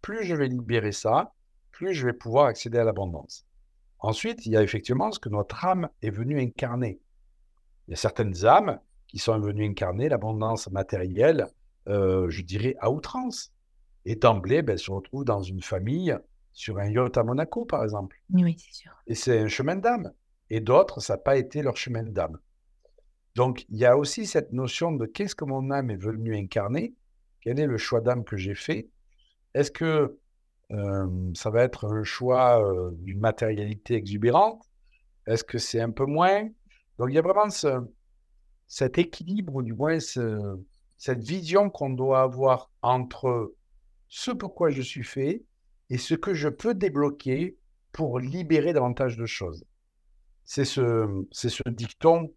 plus je vais libérer ça, plus je vais pouvoir accéder à l'abondance. Ensuite, il y a effectivement ce que notre âme est venue incarner. Il y a certaines âmes qui sont venues incarner l'abondance matérielle, euh, je dirais, à outrance. Et d'emblée, ben, se retrouvent dans une famille, sur un yacht à Monaco, par exemple. Oui, c'est sûr. Et c'est un chemin d'âme. Et d'autres, ça n'a pas été leur chemin d'âme. Donc, il y a aussi cette notion de qu'est-ce que mon âme est venue incarner? Quel est le choix d'âme que j'ai fait? Est-ce que euh, ça va être un choix euh, d'une matérialité exubérante? Est-ce que c'est un peu moins? Donc, il y a vraiment ce, cet équilibre, ou du moins ce- cette vision qu'on doit avoir entre ce pourquoi je suis fait et ce que je peux débloquer pour libérer davantage de choses. C'est ce, c'est ce dicton,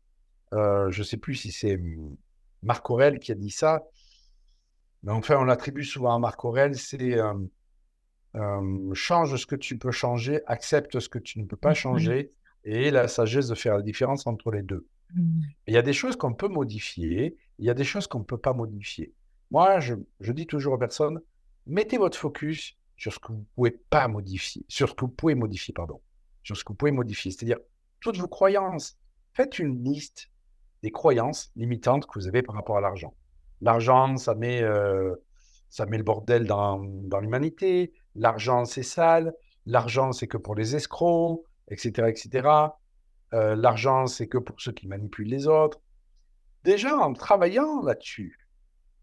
euh, je ne sais plus si c'est hum, Marc Aurèle qui a dit ça, mais enfin on l'attribue souvent à Marc Aurèle, c'est euh, euh, change ce que tu peux changer, accepte ce que tu ne peux pas Oui, changer, et la sagesse de faire la différence entre les deux. Mhm. Il y a des choses qu'on peut modifier, il y a des choses qu'on ne peut pas modifier. Moi, je, je dis toujours aux personnes, mettez votre focus sur ce que vous pouvez pas modifier, sur ce que vous pouvez modifier, pardon, sur ce que vous pouvez modifier, c'est-à-dire toutes vos croyances. Faites une liste des croyances limitantes que vous avez par rapport à l'argent. L'argent, ça met, euh, ça met le bordel dans, dans l'humanité. L'argent, c'est sale. L'argent, c'est que pour les escrocs, etc., etc. Euh, l'argent, c'est que pour ceux qui manipulent les autres. Déjà, en travaillant là-dessus,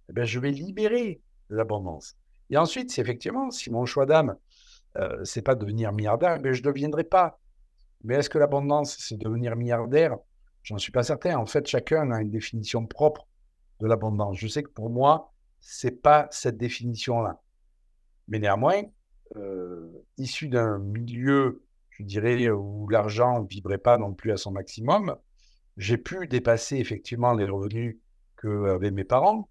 eh ben, je vais libérer l'abondance. Et ensuite, effectivement, si mon choix d'âme, euh, c'est pas devenir milliardaire, ben, je ne deviendrai pas. Mais est-ce que l'abondance, c'est devenir milliardaire? J'en suis pas certain. En fait, chacun a une définition propre de l'abondance. Je sais que pour moi, c'est pas cette définition-là. Mais néanmoins, euh, issu d'un milieu, je dirais, où l'argent ne vibrait pas non plus à son maximum, j'ai pu dépasser effectivement les revenus qu'avaient mes parents,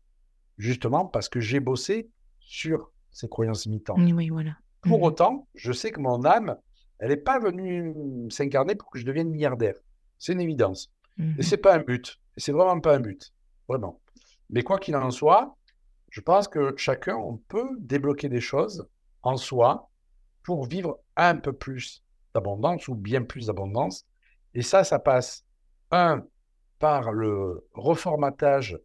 justement parce que j'ai bossé sur ces croyances limitantes. Oui, voilà. Pour Mhm. autant, je sais que mon âme, elle n'est pas venue s'incarner pour que je devienne milliardaire. C'est une évidence. Mhm. Et c'est pas un but. Et c'est vraiment pas un but. Vraiment. Mais quoi qu'il en soit, je pense que chacun, on peut débloquer des choses en soi pour vivre un peu plus d'abondance ou bien plus d'abondance. Et ça, ça passe, un, par le reformatage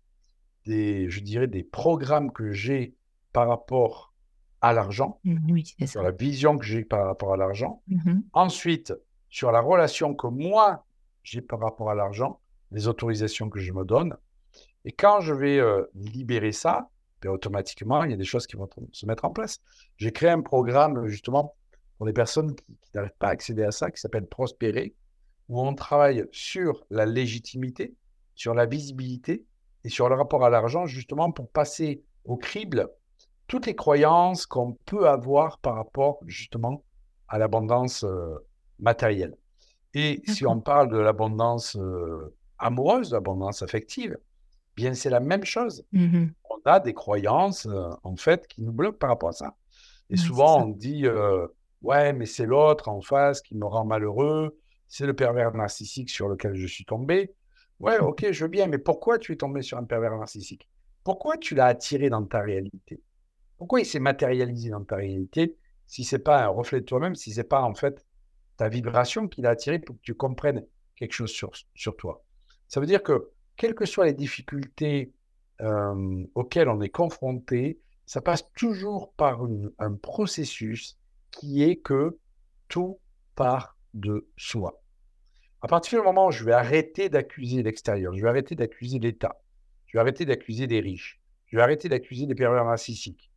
des, je dirais, des programmes que j'ai par rapport à l'argent, Mmh, oui, sur la vision que j'ai par rapport à l'argent. Mmh Ensuite, sur la relation que moi, j'ai par rapport à l'argent, les autorisations que je me donne. Et quand je vais euh, libérer ça, ben, automatiquement, il y a des choses qui vont se mettre en place. J'ai créé un programme justement pour les personnes qui, qui n'arrivent pas à accéder à ça, qui s'appelle Prospérer, où on travaille sur la légitimité, sur la visibilité et sur le rapport à l'argent, justement pour passer au crible toutes les croyances qu'on peut avoir par rapport justement à l'abondance euh, matérielle. Et si on parle de l'abondance euh, amoureuse, l'abondance affective, bien c'est la même chose. Mmh On a des croyances euh, en fait qui nous bloquent par rapport à ça. Et Oui, souvent on dit ouais mais c'est l'autre en face qui me rend malheureux, c'est le pervers narcissique sur lequel je suis tombé. Ouais Mmh. ok je veux bien, mais pourquoi tu es tombé sur un pervers narcissique? Pourquoi tu l'as attiré dans ta réalité? Pourquoi il s'est matérialisé dans ta réalité si c'est pas un reflet de toi-même, si c'est pas en fait ta vibration qui l'a attiré pour que tu comprennes quelque chose sur, sur toi? Ça veut dire que, quelles que soient les difficultés euh, auxquelles on est confronté, ça passe toujours par un processus qui est que tout part de soi. À partir du moment où je vais arrêter d'accuser l'extérieur, je vais arrêter d'accuser l'État, je vais arrêter d'accuser des riches, je vais arrêter d'accuser des pervers narcissiques,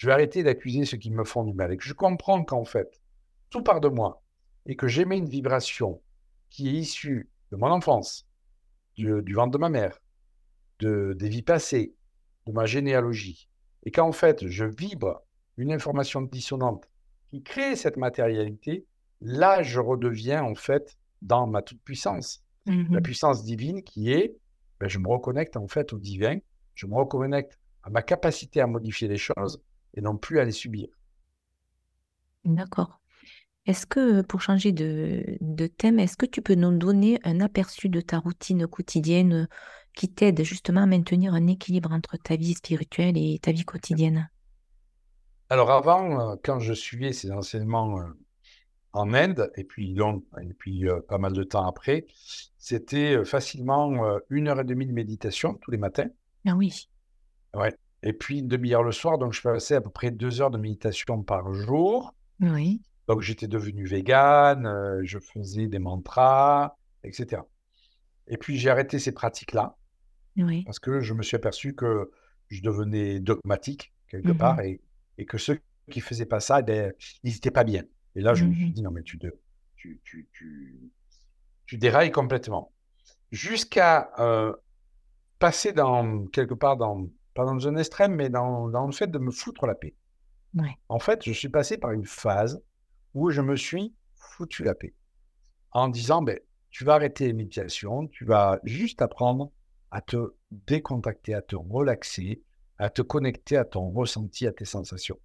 je vais arrêter d'accuser ceux qui me font du mal. Et que je comprends qu'en fait, tout part de moi et que j'émets une vibration qui est issue de mon enfance, du, du ventre de ma mère, de, des vies passées, de ma généalogie, et qu'en fait, je vibre une information dissonante qui crée cette matérialité, là, je redeviens en fait dans ma toute-puissance. La Mmh puissance divine qui est, ben, je me reconnecte en fait au divin, je me reconnecte à ma capacité à modifier les choses et non plus à les subir. D'accord. Est-ce que, pour changer de de thème, est-ce que tu peux nous donner un aperçu de ta routine quotidienne, qui t'aide justement à maintenir un équilibre entre ta vie spirituelle et ta vie quotidienne? Alors avant, euh, quand je suivais ces enseignements euh, en Inde, et puis, long- et puis euh, pas mal de temps après, c'était euh, facilement euh, une heure et demie de méditation tous les matins. Ah oui. Ouais. Et puis une demi-heure le soir, donc je passais à peu près deux heures de méditation par jour. Oui. Donc j'étais devenu vegan, euh, je faisais des mantras, etc. Et puis j'ai arrêté ces pratiques-là Oui. parce que je me suis aperçu que je devenais dogmatique quelque part Mmh et, et que ceux qui faisaient pas ça, ben, ils n'étaient pas bien. Et là, je me suis Mmh dit, non, mais tu, de- tu, tu, tu, tu dérailles complètement. Jusqu'à euh, passer dans, quelque part, dans, pas dans un extrême, mais dans, dans le fait de me foutre la paix. Ouais. En fait, je suis passé par une phase où je me suis foutu la paix en disant, ben, tu vas arrêter les méditations, tu vas juste apprendre à te décontacter, à te relaxer, à te connecter à ton ressenti, à tes sensations.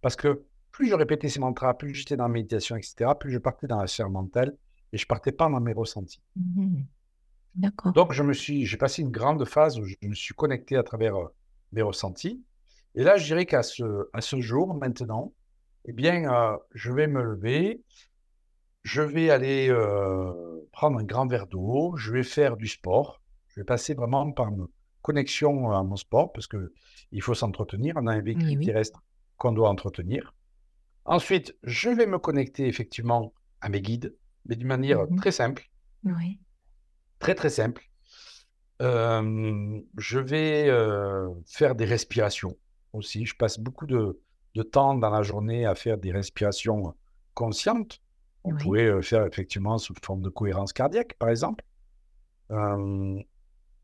Parce que plus je répétais ces mantras, plus j'étais dans la méditation, etc., plus je partais dans la sphère mentale et je partais pas dans mes ressentis. Mmh D'accord. Donc, je me suis, j'ai passé une grande phase où je me suis connecté à travers euh, mes ressentis. Et là, je dirais qu'à ce, à ce jour, maintenant, eh bien, euh, je vais me lever, je vais aller euh, prendre un grand verre d'eau, je vais faire du sport. Je vais passer vraiment par une connexion à mon sport parce que il faut s'entretenir. On a un Oui, véhicule oui. terrestre qu'on doit entretenir. Ensuite, je vais me connecter effectivement à mes guides, mais d'une manière Mmh très simple, Oui. très très simple. Euh, je vais euh, faire des respirations aussi. Je passe beaucoup de, de temps dans la journée à faire des respirations conscientes. On Oui. pourrait euh, faire effectivement sous forme de cohérence cardiaque, par exemple. Euh,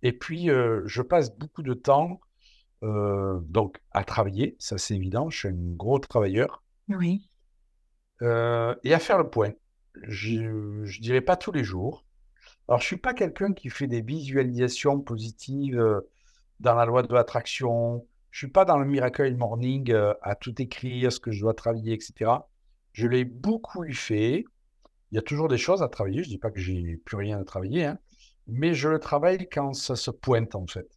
et puis, je passe beaucoup de temps donc à travailler, ça c'est évident. Je suis un gros travailleur. Oui. Et à faire le point. Je ne dirais pas tous les jours. Alors, je suis pas quelqu'un qui fait des visualisations positives euh, dans la loi de l'attraction. Je suis pas dans le Miracle Morning euh, à tout écrire, ce que je dois travailler, etc. Je l'ai beaucoup fait. Il y a toujours des choses à travailler. Je dis pas que j'ai plus rien à travailler, hein, mais je le travaille quand ça se pointe en fait.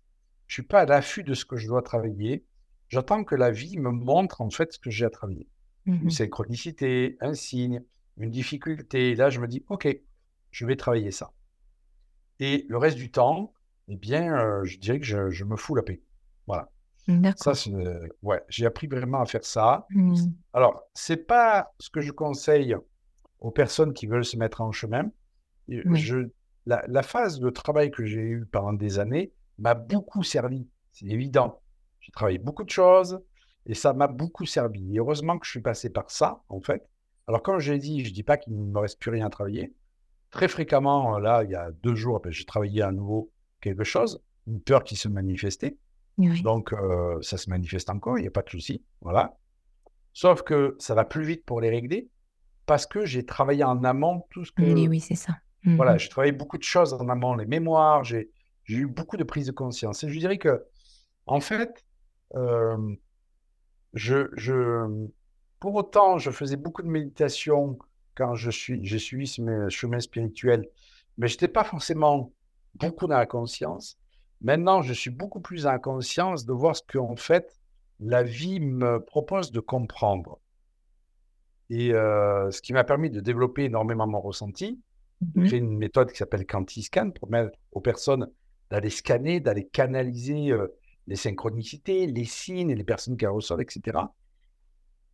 Je suis pas à l'affût de ce que je dois travailler. J'attends que la vie me montre en fait ce que j'ai à travailler une Mmh synchronicité, un signe, une difficulté. Là, je me dis, OK, je vais travailler ça. Et le reste du temps, eh bien, euh, je dirais que je, je me fous la paix. Voilà. Ça, c'est, ouais, j'ai appris vraiment à faire ça. Mmh. Alors, c'est pas ce que je conseille aux personnes qui veulent se mettre en chemin. Je, la, la phase de travail que j'ai eue pendant des années m'a beaucoup servi, c'est évident. J'ai travaillé beaucoup de choses et ça m'a beaucoup servi. Et heureusement que je suis passé par ça, en fait. Alors, comme je l'ai dit, je dis pas qu'il ne me reste plus rien à travailler. Très fréquemment, là, il y a deux jours, ben, j'ai travaillé à nouveau quelque chose, une peur qui se manifestait. Oui. Donc, euh, ça se manifeste encore, il n'y a pas de souci. Voilà. Sauf que ça va plus vite pour les régler parce que j'ai travaillé en amont tout ce que. Oui, oui, c'est ça. Voilà, Mhm. j'ai travaillé beaucoup de choses en amont, les mémoires, j'ai eu beaucoup de prise de conscience. Et je dirais que, en fait, euh, je, je, pour autant, je faisais beaucoup de méditation quand je suis, j'ai suivi ce chemin spirituel, mais je n'étais pas forcément beaucoup dans la conscience. Maintenant, je suis beaucoup plus en conscience de voir ce qu'en fait, la vie me propose de comprendre. Et euh, ce qui m'a permis de développer énormément mon ressenti, Mhm. créer une méthode qui s'appelle Quantiscan pour permettre aux personnes d'aller scanner, d'aller canaliser euh, les synchronicités, les signes, les personnes qui reçoivent, etc.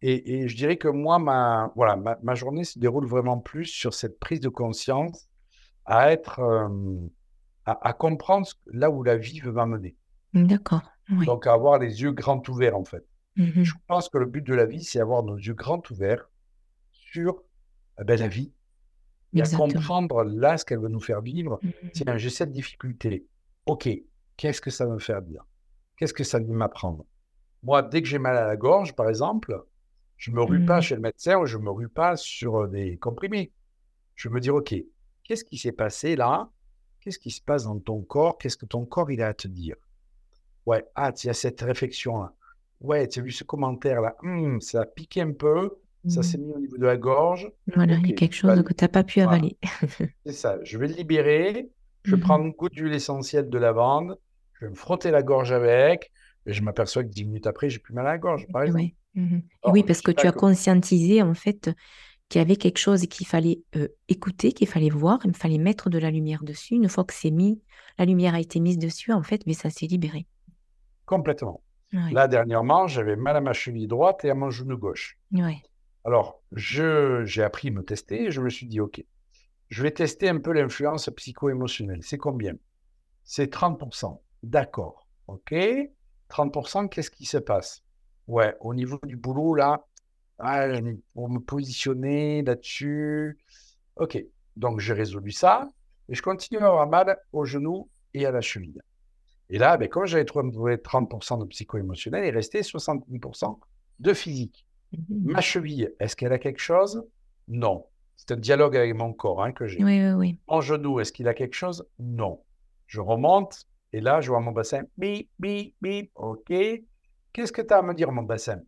Et, et je dirais que moi, ma, voilà, ma, ma journée se déroule vraiment plus sur cette prise de conscience, à être, euh, à, à comprendre là où la vie veut m'amener. D'accord. Oui. Donc, à avoir les yeux grands ouverts, en fait. Mhm. Je pense que le but de la vie, c'est avoir nos yeux grands ouverts sur eh ben, la vie et à comprendre là ce qu'elle veut nous faire vivre. Mhm. Tiens, j'ai cette difficulté. Ok, qu'est-ce que ça veut me faire dire Qu'est-ce que ça veut m'apprendre Moi, dès que j'ai mal à la gorge, par exemple, je me rue pas Mhm. chez le médecin ou je me rue pas sur euh, des comprimés. Je me dis, ok, qu'est-ce qui s'est passé là? Qu'est-ce qui se passe dans ton corps? Qu'est-ce que ton corps il a à te dire? Ouais, ah, il y a cette réflexion-là. Ouais, tu as vu ce commentaire-là. Hmm, ça a piqué un peu, ça s'est Mhm. mis au niveau de la gorge. Voilà, il y a quelque vais chose que tu n'as pas pu voilà. avaler. C'est ça, je vais le libérer, je vais prendre une goutte d'huile essentielle de lavande, je vais me frotter la gorge avec, et je m'aperçois que dix minutes après, j'ai plus mal à la gorge, par exemple. Ouais. Alors, oui, parce que tu as conscientisé en fait qu'il y avait quelque chose qu'il fallait euh, écouter, qu'il fallait voir, il fallait mettre de la lumière dessus. Une fois que c'est mis, la lumière a été mise dessus, en fait, mais ça s'est libéré. complètement. Là, dernièrement, j'avais mal à ma cheville droite et à mon genou gauche. Alors, je, j'ai appris à me tester et je me suis dit, OK, je vais tester un peu l'influence psycho-émotionnelle. C'est combien? C'est 30%. D'accord. OK. 30%, qu'est-ce qui se passe? Ouais, au niveau du boulot, là, ah, pour me positionner là-dessus. OK. Donc, j'ai résolu ça et je continue à avoir mal au genou et à la cheville. Et là, ben, comme j'avais trouvé 30% de psycho-émotionnel, il restait 70% de physique. Mhm. Ma cheville, est-ce qu'elle a quelque chose? Non. C'est un dialogue avec mon corps hein, que j'ai. Oui, oui, oui. Mon genou, est-ce qu'il a quelque chose? Non. Je remonte et là, je vois mon bassin. Bip, bip, bip. OK. Qu'est-ce que tu as à me dire, mon bassin?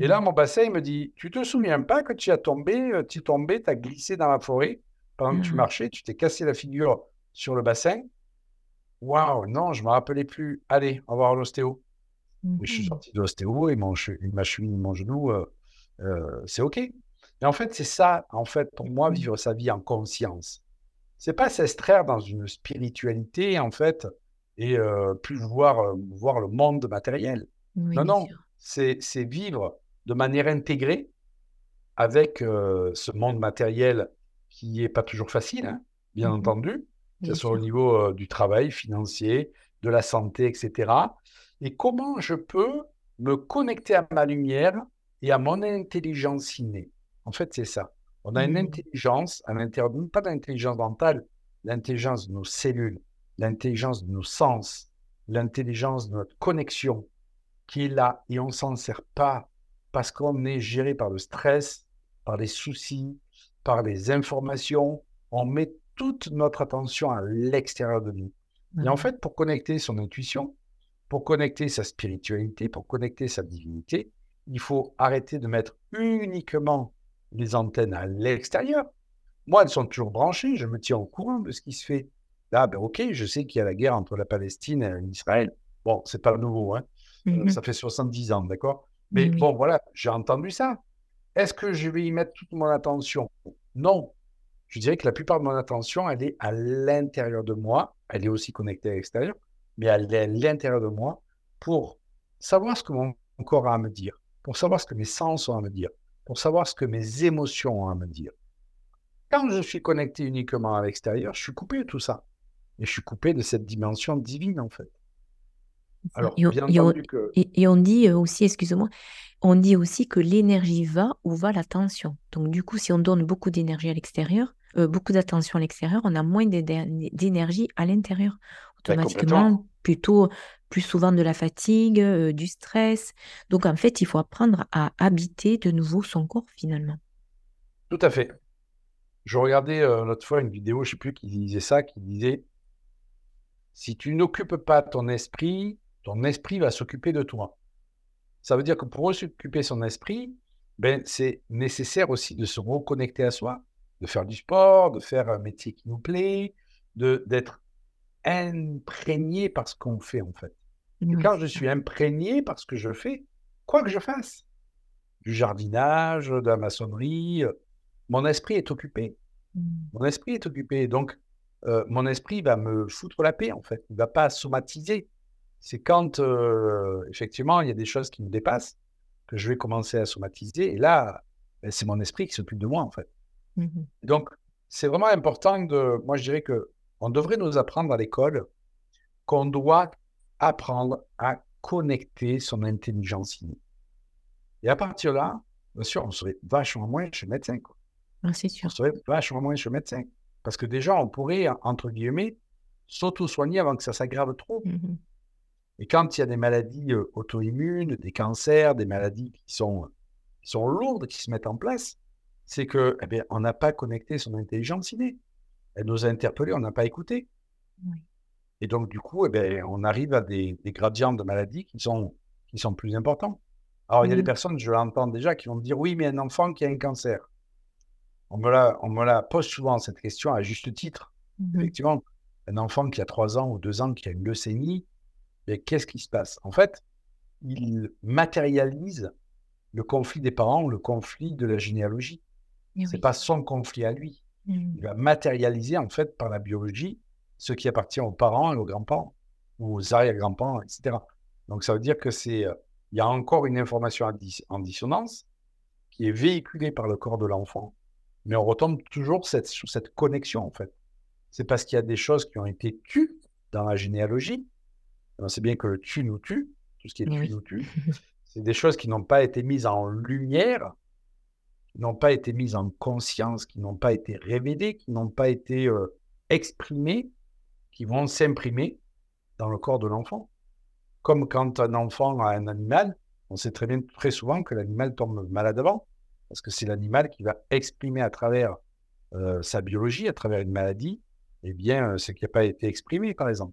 Et là, Mhm. mon bassin, il me dit, tu te souviens pas que tu as tombé, euh, tu es tombé, tu as glissé dans la forêt pendant que tu Ah. marchais, tu t'es cassé la figure sur le bassin? Waouh, non, je me rappelais plus. Allez, on va voir l'ostéo. Je suis Mhm. sorti de l'ostéo et mon che- ma cheville, mon genou, euh, euh, c'est OK. Et en fait, c'est ça, en fait, pour moi, vivre sa vie en conscience. C'est pas s'extraire dans une spiritualité, en fait, et euh, plus voir, euh, voir le monde matériel. Oui, Non, non, c'est vivre de manière intégrée avec euh, ce monde matériel qui est pas toujours facile, hein, bien Mhm. entendu, que ce soit au niveau euh, du travail financier, de la santé, etc. Et comment je peux me connecter à ma lumière et à mon intelligence innée? En fait, c'est ça. On a une Mhm. intelligence à l'intérieur pas d'intelligence mentale, l'intelligence de nos cellules, l'intelligence de nos sens, l'intelligence de notre connexion qui est là et on ne s'en sert pas parce qu'on est géré par le stress, par les soucis, par les informations. On met toute notre attention à l'extérieur de nous. Et en Voilà. fait, pour connecter son intuition, pour connecter sa spiritualité, pour connecter sa divinité, il faut arrêter de mettre uniquement les antennes à l'extérieur. Moi, elles sont toujours branchées, je me tiens au courant de ce qui se fait. Là, ben ok, je sais qu'il y a la guerre entre la Palestine et Israël. Bon, c'est pas nouveau, hein. Euh, Mhm. ça fait 70 ans, d'accord? Mais oui. bon, voilà, j'ai entendu ça. Est-ce que je vais y mettre toute mon attention? Non. Je dirais que la plupart de mon attention, elle est à l'intérieur de moi. Elle est aussi connectée à l'extérieur, mais elle est à l'intérieur de moi pour savoir ce que mon corps a à me dire, pour savoir ce que mes sens ont à me dire, pour savoir ce que mes émotions ont à me dire. Quand je suis connecté uniquement à l'extérieur, je suis coupé de tout ça. Et je suis coupé de cette dimension divine, en fait. Alors, et, bien entendu que... et, on dit euh, aussi, excuse-moi, on dit aussi que l'énergie va où va l'attention. Donc, du coup, si on donne beaucoup d'énergie à l'extérieur, euh, beaucoup d'attention à l'extérieur, on a moins d'énergie à l'intérieur. Ben, Automatiquement, plutôt plus souvent de la fatigue, euh, du stress. Donc, en fait, il faut apprendre à habiter de nouveau son corps finalement. Tout à fait. Je regardais l'autre fois une vidéo, je ne sais plus qui disait ça, qui disait si tu n'occupes pas ton esprit, ton esprit va s'occuper de toi. Ça veut dire que pour s'occuper son esprit, ben, c'est nécessaire aussi de se reconnecter à soi, de faire du sport, de faire un métier qui nous plaît, d'être imprégné par ce qu'on fait en fait. quand je suis imprégné par ce que je fais, quoi que je fasse, du jardinage, de la maçonnerie, mon esprit est occupé. Mmh. Mon esprit est occupé. Donc, euh, mon esprit va me foutre la paix, en fait. Il ne va pas somatiser. C'est quand, euh, effectivement, il y a des choses qui me dépassent que je vais commencer à somatiser. Et là, ben, c'est mon esprit qui s'occupe de moi, en fait. Mmh Donc, c'est vraiment important de. Moi, je dirais que on devrait nous apprendre à l'école qu'on doit apprendre à connecter son intelligence innée. Et à partir de là, bien sûr, on serait vachement moins chez le médecin. Quoi. Ah, c'est sûr. On serait vachement moins chez le médecin. Parce que déjà, on pourrait, entre guillemets, s'auto-soigner avant que ça s'aggrave trop. Mmh Et quand il y a des maladies auto-immunes, des cancers, des maladies qui sont, qui sont lourdes, qui se mettent en place, c'est que eh bien, on n'a pas connecté son intelligence innée. Elle nous a interpellés, on n'a pas écouté. Et donc, du coup, eh bien, on arrive à des, gradients de maladies qui sont, qui sont plus importants. Alors, il y a des mmh. personnes, je l'entends déjà, qui vont me dire Oui, mais un enfant qui a un cancer. On me, la, on me la pose souvent cette question à juste titre. Mmh Effectivement, un enfant qui a 3 ans ou 2 ans qui a une leucémie, qu'est-ce qui se passe? En fait, il matérialise le conflit des parents, le conflit de la généalogie. Ce n'est pas son conflit à lui. Mmh. Il va matérialiser, en fait, par la biologie, ce qui appartient aux parents et aux grands-parents, ou aux arrière-grands-parents, etc. Donc, ça veut dire que c'est, euh, il y a encore une information en dissonance qui est véhiculée par le corps de l'enfant mais on retombe toujours cette, sur cette connexion, en fait. C'est parce qu'il y a des choses qui ont été tues dans la généalogie. On sait bien que le tu nous tue, tout ce qui est tu nous tue. C'est des choses qui n'ont pas été mises en lumière, qui n'ont pas été mises en conscience, qui n'ont pas été révélées, qui n'ont pas été euh, exprimées, qui vont s'imprimer dans le corps de l'enfant. Comme quand un enfant a un animal, on sait très bien, très souvent que l'animal tombe malade avant parce que c'est l'animal qui va exprimer à travers euh, sa biologie, à travers une maladie, eh bien, euh, ce qui n'a pas été exprimé, par exemple.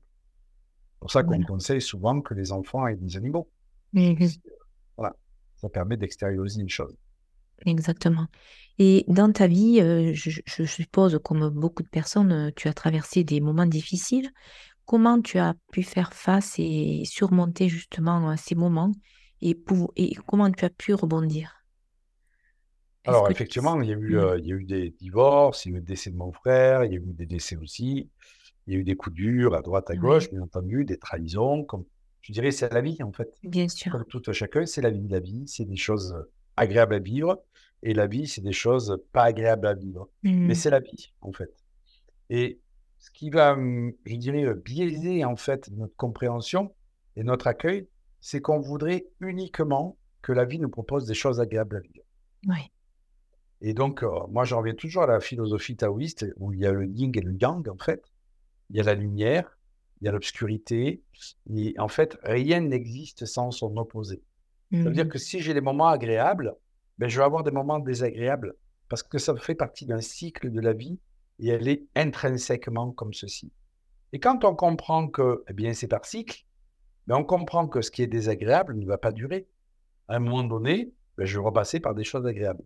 C'est pour ça qu'on conseille souvent que les enfants aient des animaux. Voilà, ça permet d'extérioriser une chose. Exactement. Et dans ta vie, euh, je, je, suppose, comme beaucoup de personnes, tu as traversé des moments difficiles. Comment tu as pu faire face et surmonter justement ces moments et, pour, et comment tu as pu rebondir? Alors, effectivement, il y, a eu, mmh. euh, il y a eu des divorces, il y a eu le décès de mon frère, il y a eu des décès aussi, il y a eu des coups durs à droite, à gauche, bien entendu, des trahisons. Comme, je dirais, c'est la vie, en fait. Bien sûr. Comme tout chacun, c'est la vie. La vie, c'est des choses agréables à vivre, et la vie, c'est des choses pas agréables à vivre. Mais mmh. c'est la vie, en fait. Et ce qui va, mmh, je dirais, biaiser, en fait, notre compréhension et notre accueil, c'est qu'on voudrait uniquement que la vie nous propose des choses agréables à vivre. Oui. Et donc, euh, moi, j'en reviens toujours à la philosophie taoïste où il y a le yin et le yang, en fait. Il y a la lumière, il y a l'obscurité. Et en fait, rien n'existe sans son opposé. Ça veut dire mmh que si j'ai des moments agréables, ben, je vais avoir des moments désagréables parce que ça fait partie d'un cycle de la vie et elle est intrinsèquement comme ceci. Et quand on comprend que eh bien, c'est par cycle, ben, on comprend que ce qui est désagréable ne va pas durer. À un moment donné, ben, je vais repasser par des choses agréables.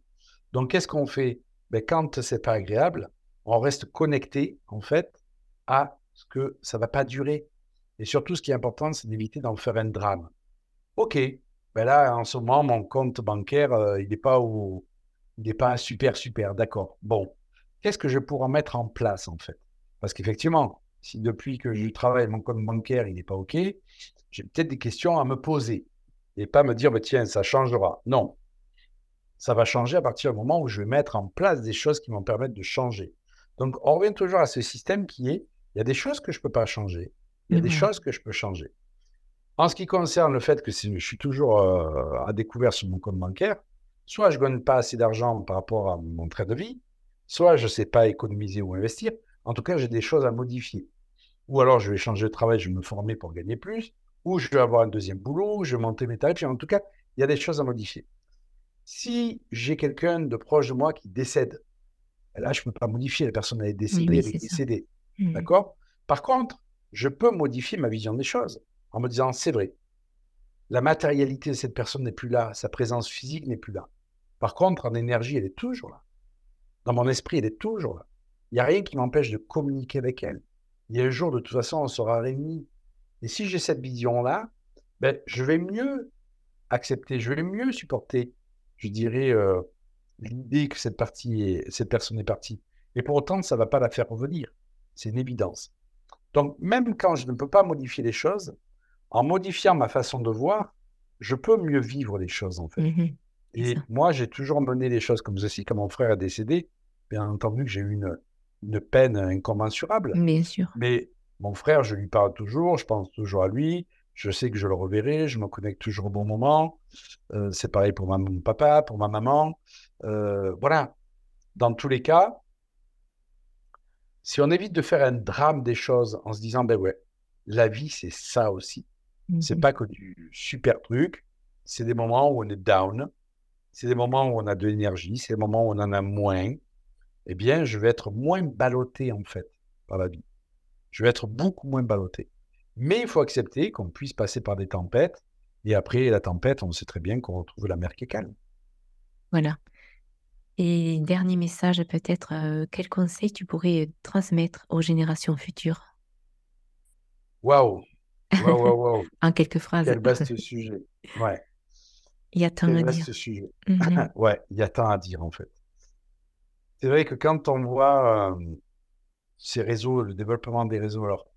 Donc, qu'est-ce qu'on fait? Ben, Quand c'est pas agréable, on reste connecté, en fait, à ce que ça va pas durer. Et surtout, ce qui est important, c'est d'éviter d'en faire un drame. OK, ben là, en ce moment, mon compte bancaire, euh, il n'est pas, au... il pas super, super, d'accord. Bon, qu'est-ce que je pourrais mettre en place, en fait? Parce qu'effectivement, si depuis que je travaille, mon compte bancaire, il n'est pas OK, j'ai peut-être des questions à me poser. et pas me dire, bah, tiens, ça changera. Non. Ça va changer à partir du moment où je vais mettre en place des choses qui vont permettre de changer. Donc, on revient toujours à ce système qui est, il y a des choses que je ne peux pas changer, il y a des choses que je peux changer. En ce qui concerne le fait que je suis toujours euh, à découvert sur mon compte bancaire, soit je ne gagne pas assez d'argent par rapport à mon trait de vie, soit je ne sais pas économiser ou investir. En tout cas, j'ai des choses à modifier. Ou alors, je vais changer de travail, je vais me former pour gagner plus, ou je vais avoir un deuxième boulot, je vais monter mes tarifs. En tout cas, il y a des choses à modifier. Si j'ai quelqu'un de proche de moi qui décède, là, je ne peux pas modifier. La personne est décédée, elle est, décédée. Mmh. D'accord? Par contre, je peux modifier ma vision des choses en me disant, c'est vrai, la matérialité de cette personne n'est plus là, sa présence physique n'est plus là. Par contre, en énergie, elle est toujours là. Dans mon esprit, elle est toujours là. Il n'y a rien qui m'empêche de communiquer avec elle. Il y a un jour, de toute façon, on sera réunis. Et si j'ai cette vision-là, ben, je vais mieux accepter, je vais mieux supporter, je dirais, euh, l'idée que cette, partie cette personne est partie. Et pour autant, ça ne va pas la faire revenir. C'est une évidence. Donc, même quand je ne peux pas modifier les choses, en modifiant ma façon de voir, je peux mieux vivre les choses, en fait. Mmh et moi, j'ai toujours mené les choses comme ceci. Quand mon frère est décédé, bien entendu que j'ai eu une, une peine incommensurable. Bien sûr. Mais mon frère, je lui parle toujours, je pense toujours à lui, je sais que je le reverrai, je me connecte toujours au bon moment. Euh, c'est pareil pour mon papa, pour ma maman. Euh, voilà. Dans tous les cas, si on évite de faire un drame des choses en se disant, ben ouais, la vie, c'est ça aussi. C'est mmh pas que du super truc. C'est des moments où on est down. C'est des moments où on a de l'énergie. C'est des moments où on en a moins. Eh bien, je vais être moins ballotté, en fait, par la vie. Je vais être beaucoup moins ballotté. Mais il faut accepter qu'on puisse passer par des tempêtes. Et après la tempête, on sait très bien qu'on retrouve la mer qui est calme. Voilà. Et dernier message, peut-être, euh, quel conseil tu pourrais transmettre aux générations futures? Waouh Waouh, En quelques phrases. Quel vaste sujet. Ouais. Il y a tant Quel à vaste dire. sujet. Mhm. ouais, il y a tant à dire en fait. C'est vrai que quand on voit euh, ces réseaux, le développement des réseaux, alors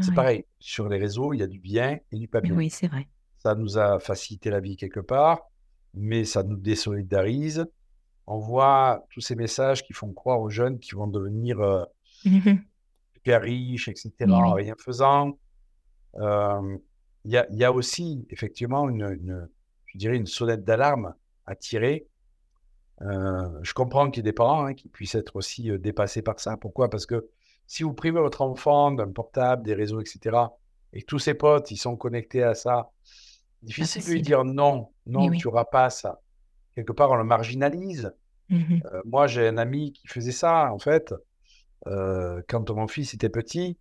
c'est pareil, sur les réseaux, il y a du bien et du pas bien. Oui, c'est vrai. Ça nous a facilité la vie quelque part, mais ça nous désolidarise. On voit tous ces messages qui font croire aux jeunes qu'ils vont devenir euh, super riches, etc., en oui. rien faisant. Euh, Il y a, il y a aussi effectivement une, une- je dirais une sonnette d'alarme à tirer. Euh, je comprends qu'il y ait des parents hein, qui puissent être aussi euh, dépassés par ça. Pourquoi? Parce que si vous privez votre enfant d'un portable, des réseaux, etc., et tous ses potes, ils sont connectés à ça, Pas difficile de lui dire non, non, oui. tu n'auras pas ça. Quelque part, on le marginalise. Mhm. Euh, moi, j'ai un ami qui faisait ça, en fait, euh, quand mon fils était petit,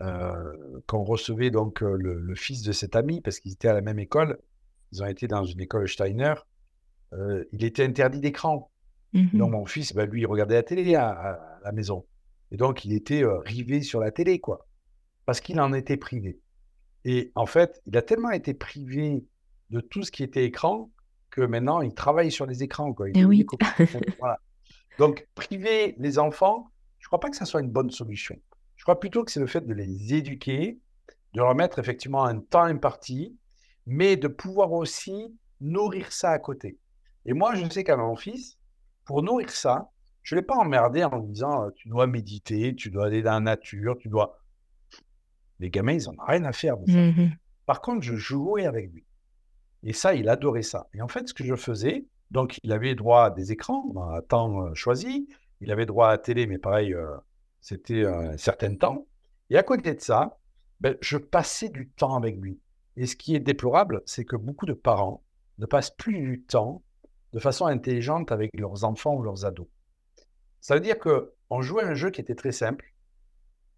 euh, qu'on recevait donc euh, le, le fils de cet ami, parce qu'ils étaient à la même école, ils ont été dans une école Steiner, il était interdit d'écran. Donc Mhm. mon fils, bah, lui, il regardait la télé à, à la maison. Et donc, il était rivé sur la télé, quoi, parce qu'il en était privé. Et en fait, il a tellement été privé de tout ce qui était écran que maintenant, il travaille sur les écrans, quoi. Eh oui. voilà. Donc, priver les enfants, je ne crois pas que ça soit une bonne solution. Je crois plutôt que c'est le fait de les éduquer, de leur mettre effectivement un temps imparti, mais de pouvoir aussi nourrir ça à côté. Et moi, je sais qu'à mon fils, pour nourrir ça, je ne l'ai pas emmerdé en lui disant, euh, tu dois méditer, tu dois aller dans la nature, tu dois... Les gamins, ils n'en ont rien à faire de ça. Mhm. Par contre, je jouais avec lui. Et ça, il adorait ça. Et en fait, ce que je faisais, donc il avait droit à des écrans à temps euh, choisi, il avait droit à télé, mais pareil, euh, c'était euh, un certain temps. Et à côté de ça, ben, je passais du temps avec lui. Et ce qui est déplorable, c'est que beaucoup de parents ne passent plus du temps de façon intelligente avec leurs enfants ou leurs ados. Ça veut dire qu'on jouait un jeu qui était très simple.